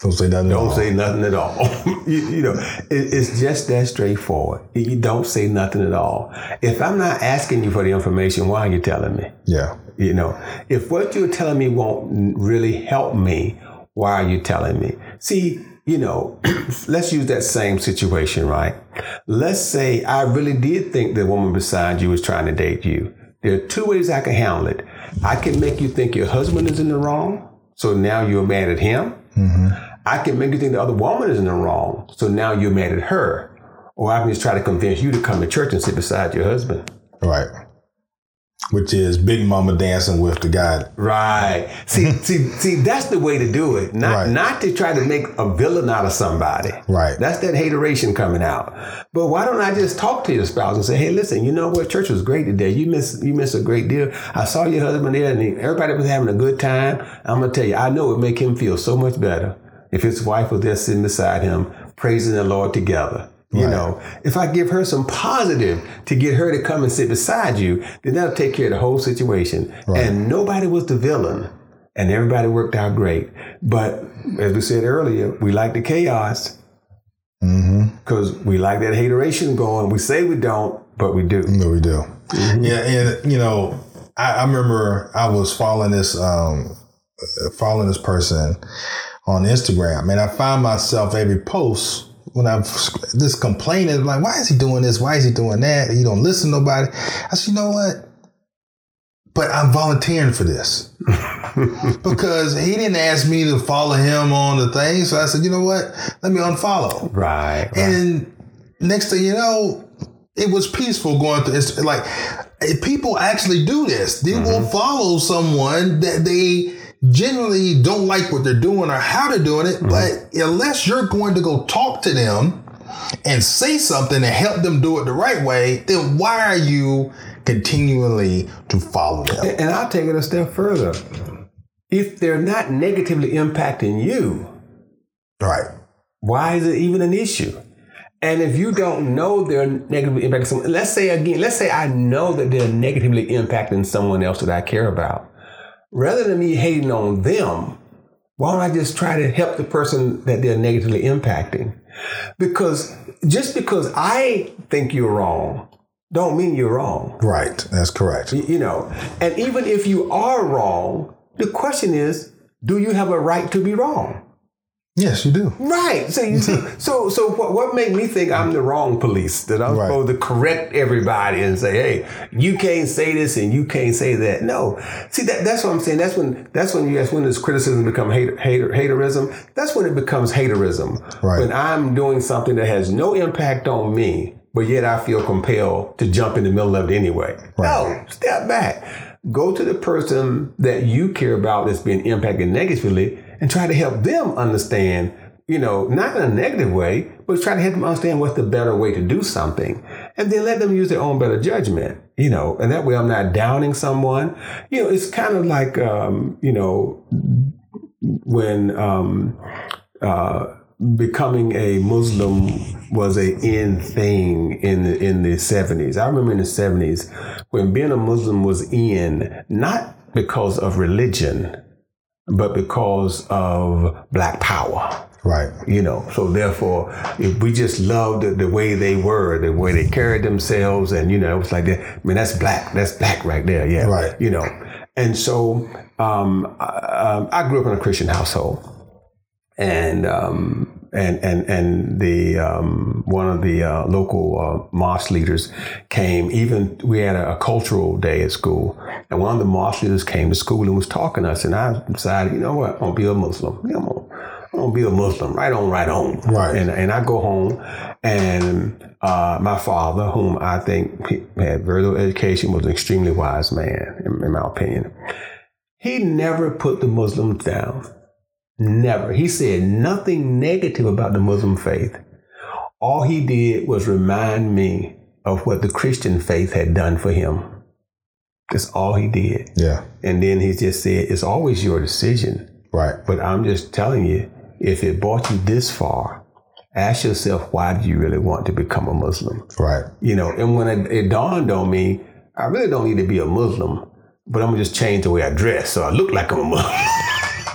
S1: Don't say nothing. at
S2: don't
S1: all.
S2: say nothing at all. you, you know, it, it's just that straightforward. You don't say nothing at all. If I'm not asking you for the information, why are you telling me?
S1: Yeah.
S2: You know, if what you're telling me won't really help me, why are you telling me? See, you know, let's use that same situation, right? Let's say I really did think the woman beside you was trying to date you. There are two ways I can handle it. I can make you think your husband is in the wrong, so now you're mad at him. Mm-hmm. I can make you think the other woman is in the wrong, so now you're mad at her. Or I can just try to convince you to come to church and sit beside your husband.
S1: Right. Which is Big Mama dancing with the guy.
S2: Right. See, see, see. That's the way to do it. Not,
S1: Right.
S2: not to try to make a villain out of somebody.
S1: Right.
S2: That's that hateration coming out. But why don't I just talk to your spouse and say, "Hey, listen, you know what? Church was great today. You miss, you miss a great deal. I saw your husband there, and everybody was having a good time. I'm gonna tell you, I know it would make him feel so much better if his wife was there sitting beside him, praising the Lord together." You
S1: Right.
S2: know, if I give her some positive to get her to come and sit beside you, then that'll take care of the whole situation.
S1: Right.
S2: And nobody was the villain, and everybody worked out great. But as we said earlier, we like the chaos because we like that hateration going. We say we don't, but we do.
S1: No, we do. Yeah, and you know, I, I remember I was following this um following this person on Instagram, and I find myself every post when I'm just complaining, like, why is he doing this? Why is he doing that? You don't listen to nobody. I said, you know what? But I'm volunteering for this because he didn't ask me to follow him on the thing. So I said, you know what? Let me unfollow.
S2: Right. right.
S1: And next thing you know, it was peaceful going through. It's like people actually do this. They will mm-hmm. follow someone that they generally don't like what they're doing or how they're doing it. But unless you're going to go talk to them and say something and help them do it the right way, then why are you continually to follow them?
S2: And I'll take it a step further. If they're not negatively impacting you,
S1: Right.
S2: why is it even an issue? And if you don't know they're negatively impacting someone, let's say again, let's say I know that they're negatively impacting someone else that I care about. Rather than me hating on them, why don't I just try to help the person that they're negatively impacting? Because just because I think you're wrong, don't mean you're wrong.
S1: Right. That's correct.
S2: You know, and even if you are wrong, the question is, do you have a right to be wrong?
S1: Yes, you do.
S2: Right. So you see, so so what, what made me think I'm the wrong police that I'm
S1: Right.
S2: supposed to correct everybody and say, hey, you can't say this and you can't say that. No. See that that's what I'm saying. That's when that's when you that's when this criticism become hater, hater haterism. That's when it becomes haterism.
S1: Right.
S2: When I'm doing something that has no impact on me, but yet I feel compelled to jump in the middle of it anyway. No, step back. Go to the person that you care about that's being impacted negatively and try to help them understand, you know, not in a negative way, but try to help them understand what's the better way to do something. And then let them use their own better judgment, you know, and that way I'm not downing someone. You know, it's kind of like, um, you know, when um, uh, becoming a Muslim was a in thing in the, in the 70s. I remember in the 70s when being a Muslim was in, not because of religion, but because of black power
S1: Right.
S2: you know so therefore if we just loved the, the way they were the way they carried themselves and you know it was like that i mean that's black that's black right there yeah
S1: Right.
S2: you know and so um, I, um, I grew up in a christian household and um, and and and the um, one of the uh, local uh, mosque leaders came. Even we had a, a cultural day at school, and one of the mosque leaders came to school and was talking to us. And I decided, you know what, I'm gonna be a Muslim. I'm gonna, I'm gonna be a Muslim. Right on, right on.
S1: Right.
S2: And and I go home, and uh, my father, whom I think he had very little education, was an extremely wise man, in, in my opinion. He never put the Muslims down. Never. He said nothing negative about the Muslim faith. All he did was remind me of what the Christian faith had done for him. That's all he did.
S1: Yeah.
S2: And then he just said, it's always your decision.
S1: Right.
S2: But I'm just telling you, if it brought you this far, ask yourself, why do you really want to become a Muslim?
S1: Right.
S2: You know, and when it, it dawned on me, I really don't need to be a Muslim, but I'm gonna just change the way I dress so I look like I'm a Muslim.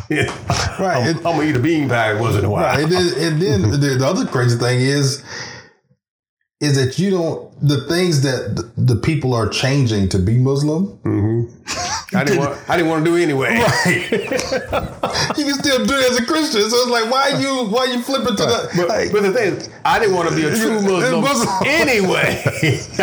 S1: Right.
S2: I'm,
S1: It-
S2: I'm gonna eat a bean bag once in a while.
S1: Right. And then, and then the, the other crazy thing is, is that you don't the things that the, the people are changing to be Muslim. Mm-hmm.
S2: I didn't want. I didn't want to do it anyway.
S1: You can still do it as a Christian. So it's like, why you why you flipping to the
S2: But,
S1: like,
S2: but the thing is, I didn't want to be a true Muslim,
S1: Muslim.
S2: anyway.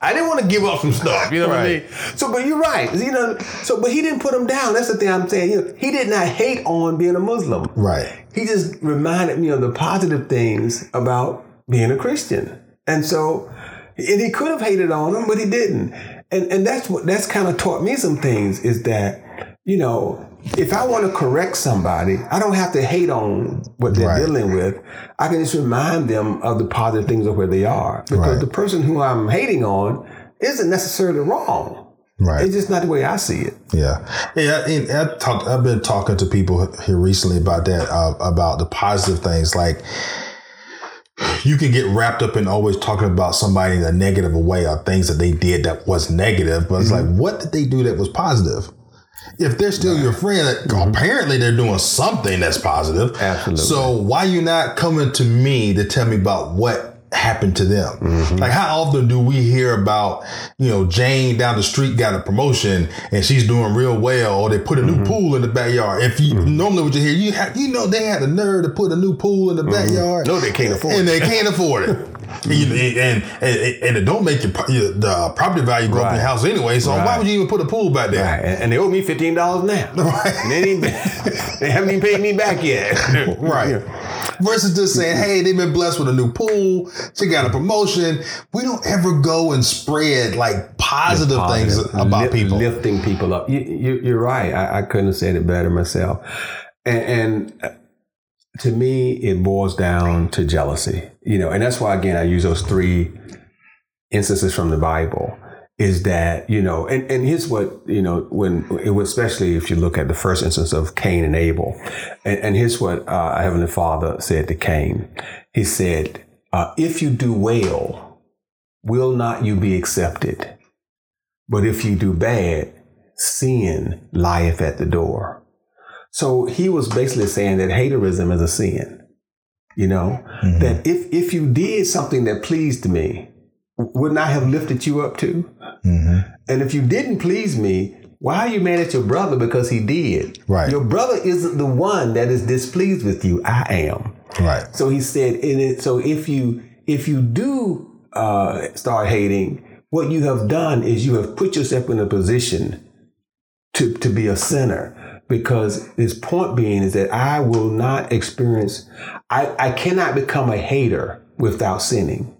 S2: I didn't want to give up some stuff. You know what I mean? So, but you're right. You know, so but he didn't put him down. That's the thing I'm saying. You know, he did not hate on being a Muslim.
S1: right.
S2: He just reminded me of the positive things about being a Christian. And so, and he could have hated on him, but he didn't. And and that's what that's kind of taught me some things is that, you know, if I want to correct somebody, I don't have to hate on what they're
S1: Right.
S2: dealing with. I can just remind them of the positive things of where they are. Because
S1: Right.
S2: the person who I'm hating on isn't necessarily wrong.
S1: Right.
S2: It's just not the way I see it.
S1: Yeah, yeah. And I talked. I've been talking to people here recently about that, uh, about the positive things. Like you can get wrapped up in always talking about somebody in a negative way or things that they did that was negative. But it's mm-hmm. like, what did they do that was positive? If they're still your friend, mm-hmm. apparently they're doing something that's positive.
S2: Absolutely.
S1: So why you not coming to me to tell me about what happened to them? Mm-hmm. Like how often do we hear about, you know, Jane down the street got a promotion and she's doing real well, or they put a new mm-hmm. pool in the backyard. If you mm-hmm. normally what you hear, you have, you know, they had the nerve to put a new pool in the backyard.
S2: No, they can't afford
S1: and
S2: it.
S1: And they can't afford it. And, and, and, it don't make your, the property value go up in
S2: the
S1: house anyway. So why would you even put a pool back there?
S2: Right. And, they owe me fifteen dollars now.
S1: Right.
S2: And they, they haven't even paid me back yet.
S1: Right. Versus just saying, hey, they've been blessed with a new pool. She got a promotion. We don't ever go and spread like positive, things about
S2: Lift-
S1: people.
S2: lifting people up. You, you, you're right. I, I couldn't have said it better myself. And, and uh, to me, it boils down to jealousy. You know, and that's why again I use those three instances from the Bible. Is that you know, and, and here's what you know when it was especially if you look at the first instance of Cain and Abel, and, and here's what uh, our Heavenly Father said to Cain. He said, uh, "If you do well, will not you be accepted? But if you do bad, sin lieth at the door. So he was basically saying that haterism is a sin. You know, that if if you did something that pleased me, wouldn't I have lifted you up too? And if you didn't please me, why are you mad at your brother because he did?
S1: Right.
S2: Your brother isn't the one that is displeased with you. I am.
S1: Right.
S2: So he said, in it, so if you if you do uh, start hating, what you have done is you have put yourself in a position to to be a sinner. Because his point being is that I will not experience, I, I cannot become a hater without sinning.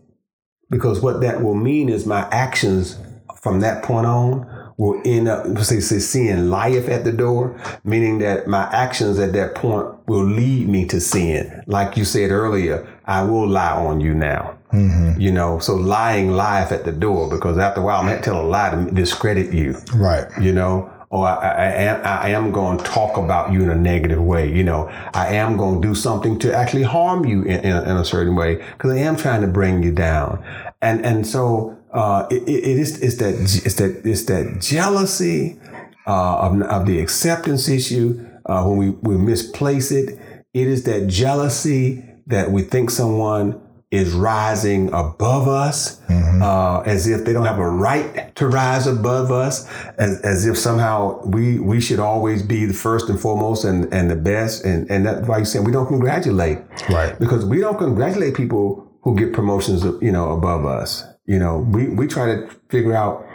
S2: Because what that will mean is my actions from that point on will end up, say, say sin lieth at the door, meaning that my actions at that point will lead me to sin. Like you said earlier, I will lie on you now. Mm-hmm. You know, so lying lieth at the door because after a while I'm going to tell a lie to discredit you
S1: Right.
S2: you know, or I, I, I am, I am going to talk about you in a negative way. You know, I am going to do something to actually harm you in, in, in a certain way because I am trying to bring you down. And and so uh, it, it is it's that it's that it's that jealousy uh, of, of the acceptance issue uh, when we, we misplace it. It is that jealousy that we think someone is rising above us, uh, as if they don't have a right to rise above us, as, as if somehow we we should always be the first and foremost and, and the best. And, and that's why you said we don't congratulate.
S1: Right.
S2: Because we don't congratulate people who get promotions, you know, above us. You know, we, we try to figure out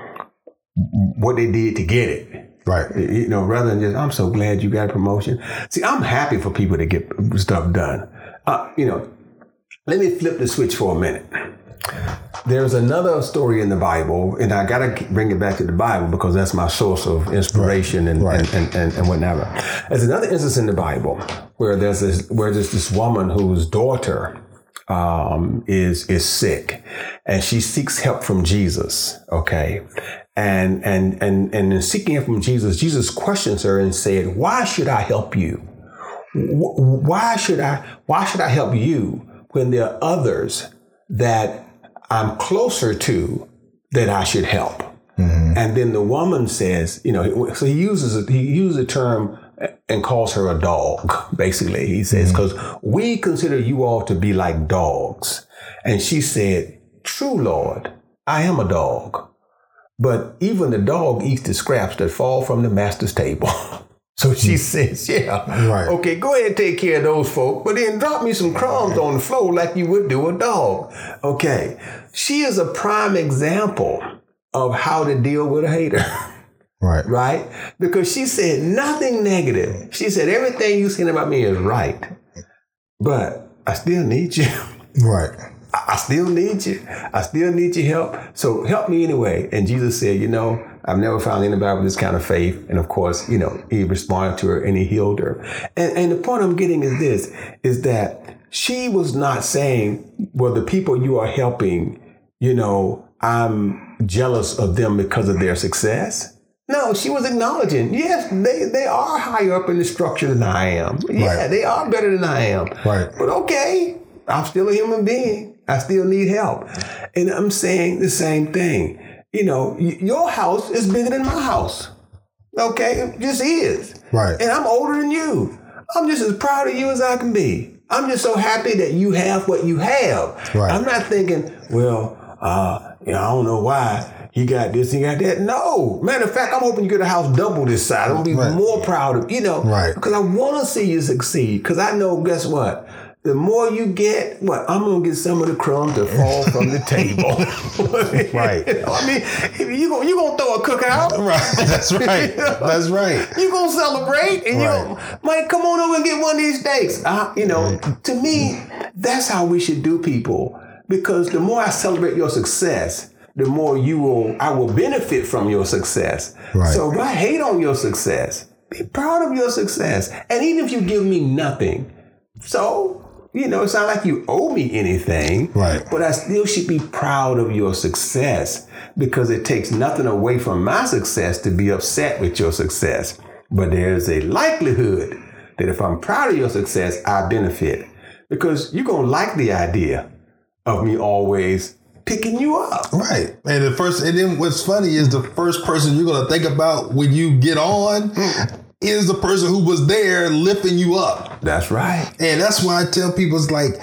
S2: what they did to get it.
S1: Right.
S2: You know, rather than just, I'm so glad you got a promotion. See, I'm happy for people to get stuff done. Uh, you know, let me flip the switch for a minute. There's another story in the Bible, and I got to bring it back to the Bible because that's my source of inspiration and,
S1: Right.
S2: and, and, and, and whatever. There's another instance in the Bible where there's this, where there's this woman whose daughter um, is is sick, and she seeks help from Jesus. Okay, And and and and in seeking help from Jesus, Jesus questions her and said, "Why should I help you? Why should I? Why should I help you when there are others that I'm closer to that I should help?" And then the woman says, you know, so he uses he uses a term and calls her a dog. Basically, he says, mm-hmm. because we consider you all to be like dogs. And she said, "True, Lord, I am a dog." But even the dog eats the scraps that fall from the master's table. so she mm. says, Yeah,
S1: Right.
S2: okay, go ahead and take care of those folk, but then drop me some crumbs on the floor like you would do a dog. Okay. She is a prime example of how to deal with a hater,
S1: Right.
S2: right? Because she said nothing negative. She said, Everything you said about me is right, but I still need you.
S1: Right.
S2: I still need you. I still need your help. So help me anyway. And Jesus said, you know, I've never found anybody with this kind of faith. And of course, you know, he responded to her and he healed her. And, and the point I'm getting is this, is that she was not saying, well, the people you are helping, you know, I'm jealous of them because of their success. No, she was acknowledging, yes, they, they are higher up in the structure than I am. Yeah,
S1: Right.
S2: they are better than I am.
S1: Right.
S2: But okay, I'm still a human being. I still need help. And I'm saying the same thing. You know, y- your house is bigger than my house. Okay? It just is.
S1: Right.
S2: And I'm older than you. I'm just as proud of you as I can be. I'm just so happy that you have what you have.
S1: Right.
S2: I'm not thinking, well, uh, you know, I don't know why he got this, he got that. No. Matter of fact, I'm hoping you get a house double this size. I'm gonna be
S1: Right.
S2: more proud of you know.
S1: Right.
S2: Because I want to see you succeed. Because I know, guess what? The more you get, what I'm gonna get some of the crumbs that fall from the table.
S1: Right.
S2: I mean, you gonna you gonna throw a cookout.
S1: Right. That's right. That's right.
S2: You gonna celebrate and
S1: Right.
S2: you gonna, Mike, come on over and get one of these steaks. Uh, you know, to me, that's how we should do people. Because the more I celebrate your success, the more you will I will benefit from your success.
S1: Right.
S2: So if I hate on your success, be proud of your success. And even if you give me nothing, so you know, it's not like you owe me anything.
S1: Right.
S2: But I still should be proud of your success because it takes nothing away from my success to be upset with your success. But there's a likelihood that if I'm proud of your success, I benefit because you're going to like the idea of me always picking you up.
S1: Right. And the first, and then what's funny is the first person you're going to think about when you get on hmm. is the person who was there lifting you up.
S2: That's right.
S1: And that's why I tell people, it's like,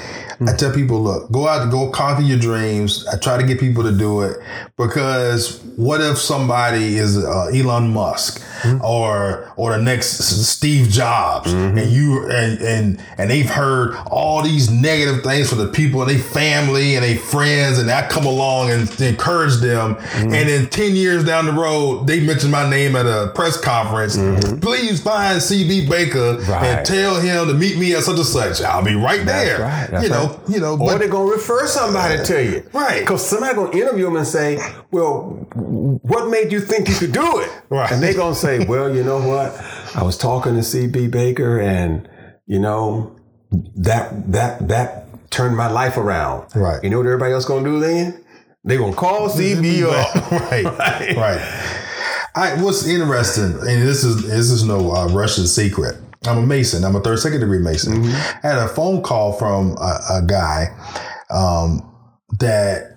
S1: Hmm. I tell people, look, go out, go conquer your dreams. I try to get people to do it because what if somebody is uh, Elon Musk hmm. or or the next Steve Jobs, hmm. and you and and and they've heard all these negative things from the people and they family and they friends, and I come along and encourage them, and then ten years down the road, they mention my name at a press conference. Please find CB Baker
S2: Right.
S1: and tell him to meet me at such and such. I'll be right there.
S2: right,
S1: you know,
S2: right.
S1: you know,
S2: Or they're gonna refer somebody to you,
S1: Right.
S2: Because somebody gonna interview them and say, "Well, what made you think you could do it?"
S1: Right.
S2: And they're gonna say, "Well, you know what? I was talking to CB Baker, and you know that that that turned my life around."
S1: Right.
S2: You know what everybody else gonna do then? They gonna call CB up.
S1: right, right. I, what's interesting, and this is this is no uh, Russian secret. I'm a Mason. I'm a third second degree Mason. Mm-hmm. I had a phone call from a, a guy um, that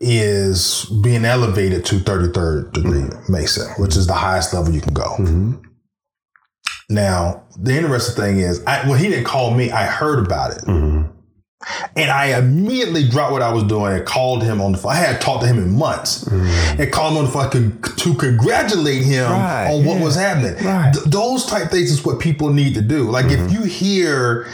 S1: is being elevated to 33rd degree mm-hmm. Mason, which is the highest level you can go. Mm-hmm. Now, the interesting thing is, I, when he didn't call me, I heard about it. And I immediately dropped what I was doing and called him on the phone. I had talked to him in months mm. and called him on the phone to, congratulate him
S2: Right,
S1: on what
S2: yeah,
S1: was happening.
S2: right.
S1: Th- those type things is what people need to do. Like if mm-hmm. you hear,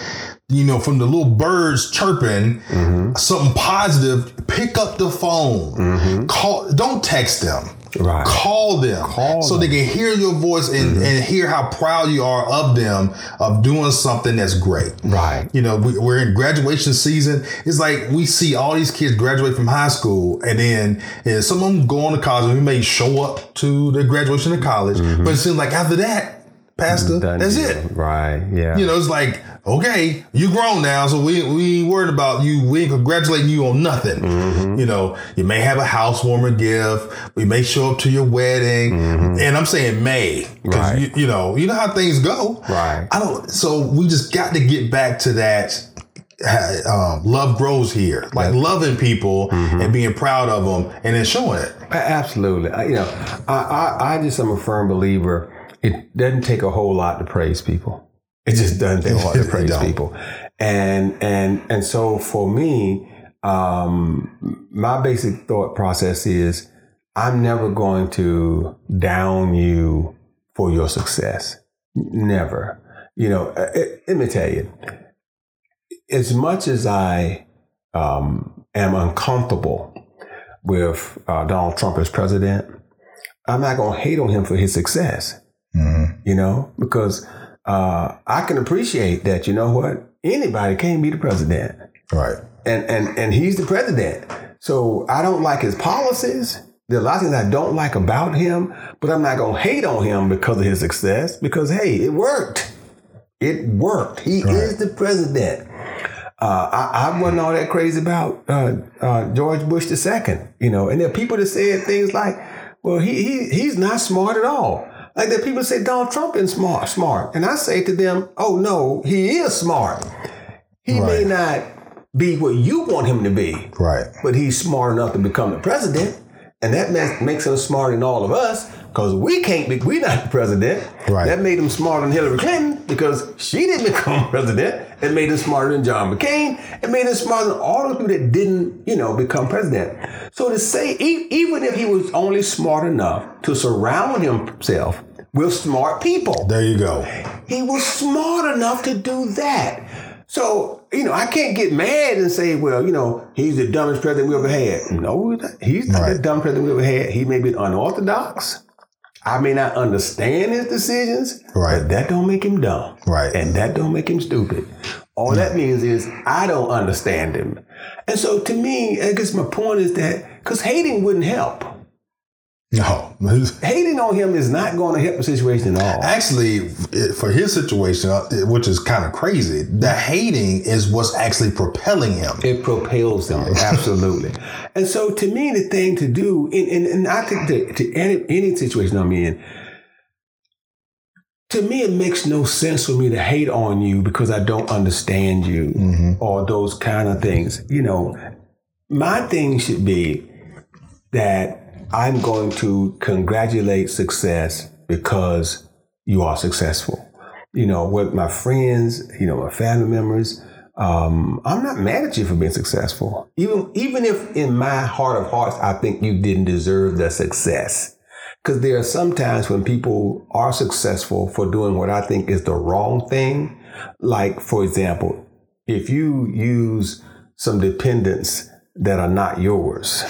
S1: you know, from the little birds chirping mm-hmm. something positive, pick up the phone. Mm-hmm. Call. Don't text them.
S2: Right.
S1: Call them
S2: Call
S1: so they can hear your voice and, mm-hmm. and hear how proud you are of them of doing something that's great.
S2: Right.
S1: You know, we, we're in graduation season. It's like we see all these kids graduate from high school, and then and some of them go on to college, and we may show up to their graduation of college. But it seems like after that, Pastor. That's
S2: deal.
S1: it.
S2: Right. Yeah.
S1: You know, it's like, okay, you grown now, so we we ain't worried about you. We ain't congratulating you on nothing.
S2: Mm-hmm.
S1: You know, you may have a housewarming gift. We may show up to your wedding, and I'm saying may because
S2: Mm-hmm. Right.
S1: you, you know you know how things go.
S2: Right.
S1: I don't. So we just got to get back to that. Um, love grows here, like loving people
S2: Mm-hmm.
S1: and being proud of them, and then showing it.
S2: Absolutely. I, you know, I, I, I just am a firm believer. It doesn't take a whole lot to praise people. It just doesn't take a whole lot to praise people. And and and so for me, um, my basic thought process is I'm never going to down you for your success. Never. You know, uh, uh, let me tell you, as much as I um, am uncomfortable with uh, Donald Trump as president, I'm not going to hate on him for his success, you know, because uh, I can appreciate that, you know what? Anybody can be the president.
S1: Right.
S2: And, and, and he's the president. So I don't like his policies. There are a lot of things I don't like about him, but I'm not going to hate on him because of his success because, hey, it worked. It worked. He is the president. Uh, I, I wasn't all that crazy about uh, uh, George Bush II, you know. And there are people that said things like, "Well, he, he he's not smart at all." Like that people say Donald Trump is smart, smart, and I say to them, "Oh no, he is smart. He may not be what you want him to be,
S1: Right.
S2: but he's smart enough to become the president, and that makes, makes him smarter than all of us because we can't be. We're not the president.
S1: Right.
S2: That made him smarter than Hillary Clinton because she didn't become president. It made him smarter than John McCain. It made him smarter than all the people that didn't, you know, become president. So to say, even if he was only smart enough to surround himself with smart people,
S1: There you go.
S2: he was smart enough to do that. So, you know, I can't get mad and say, well, you know, he's the dumbest president we ever had. No, he's not- not the
S1: Right.
S2: dumbest president we ever had. He may be unorthodox. I may not understand his decisions,
S1: Right.
S2: but that don't make him dumb.
S1: Right.
S2: And that don't make him stupid. All that mm. means is I don't understand him. And so to me, I guess my point is that because hating wouldn't help.
S1: No.
S2: Hating on him is not going to help the situation at all.
S1: Actually, for his situation, uh, which is kind of crazy, the hating is what's actually propelling him.
S2: It propels them, absolutely. And so, to me, the thing to do, and, and, and I think to, to any, any situation I'm in, to me, it makes no sense for me to hate on you because I don't understand you or those kind of things. You know, my thing should be that I'm going to congratulate success because you are successful. You know, with my friends, you know, my family members, um, I'm not mad at you for being successful. Even even if in my heart of hearts I think you didn't deserve the success. Because there are some times when people are successful for doing what I think is the wrong thing. Like, for example, if you use some dependents that are not yours,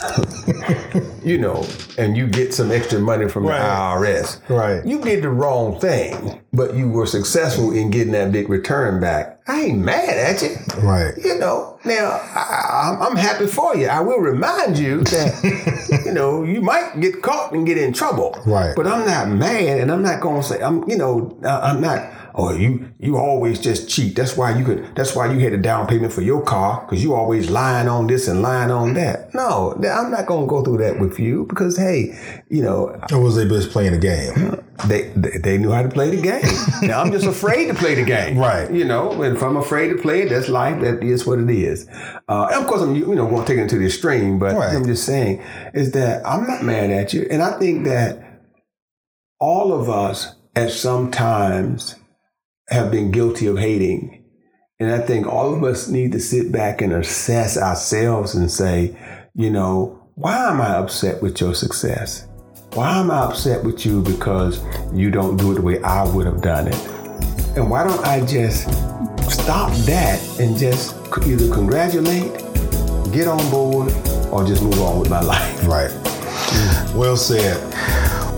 S2: you know, and you get some extra money from
S1: Right.
S2: the IRS,
S1: Right.
S2: you did the wrong thing, but you were successful in getting that big return back. I ain't mad at you.
S1: Right.
S2: You know, now I, I'm, I'm happy for you. I will remind you that, you know, you might get caught and get in trouble.
S1: Right.
S2: But I'm not mad, and I'm not going to say I'm. You know, I'm not. Oh, you you always just cheat. That's why you could. That's why you had a down payment for your car because you always lying on this and lying on that. No, I'm not going to go through that with you because hey, you know,
S1: Or was they just playing a game?
S2: they, they they knew how to play the game. now I'm just afraid to play the game.
S1: Right.
S2: You know, and if I'm afraid to play it, that's life. That is what it is. Uh, of course, I'm you know going to take it to the extreme, but
S1: Right.
S2: I'm just saying is that I'm not mad at you, and I think that all of us at some times have been guilty of hating. And I think all of us need to sit back and assess ourselves and say, you know, why am I upset with your success? Why am I upset with you because you don't do it the way I would have done it? And why don't I just stop that and just either congratulate, get on board, or just move on with my life?
S1: Right. Well said.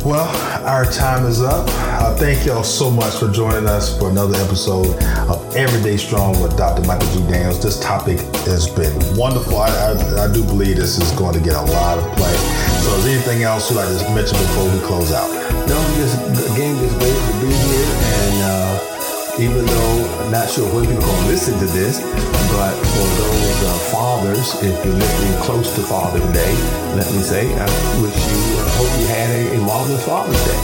S1: Well, our time is up. Uh, thank y'all so much for joining us for another episode of Everyday Strong with Dr. Michael G. Daniels. This topic has been wonderful. I, I, I do believe this is going to get a lot of play. So, is there anything else you'd like to mention before we close out?
S2: No, just again, just great, even though I'm not sure when people are going to listen to this, but for those uh, fathers, if you're listening close to Father's Day, let me say, I wish you, uh, hope you had a, a marvelous Father's Day.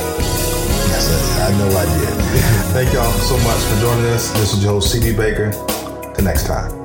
S1: Yes, I, I know I did. Thank y'all so much for joining us. This is your host, CB Baker. Till next time.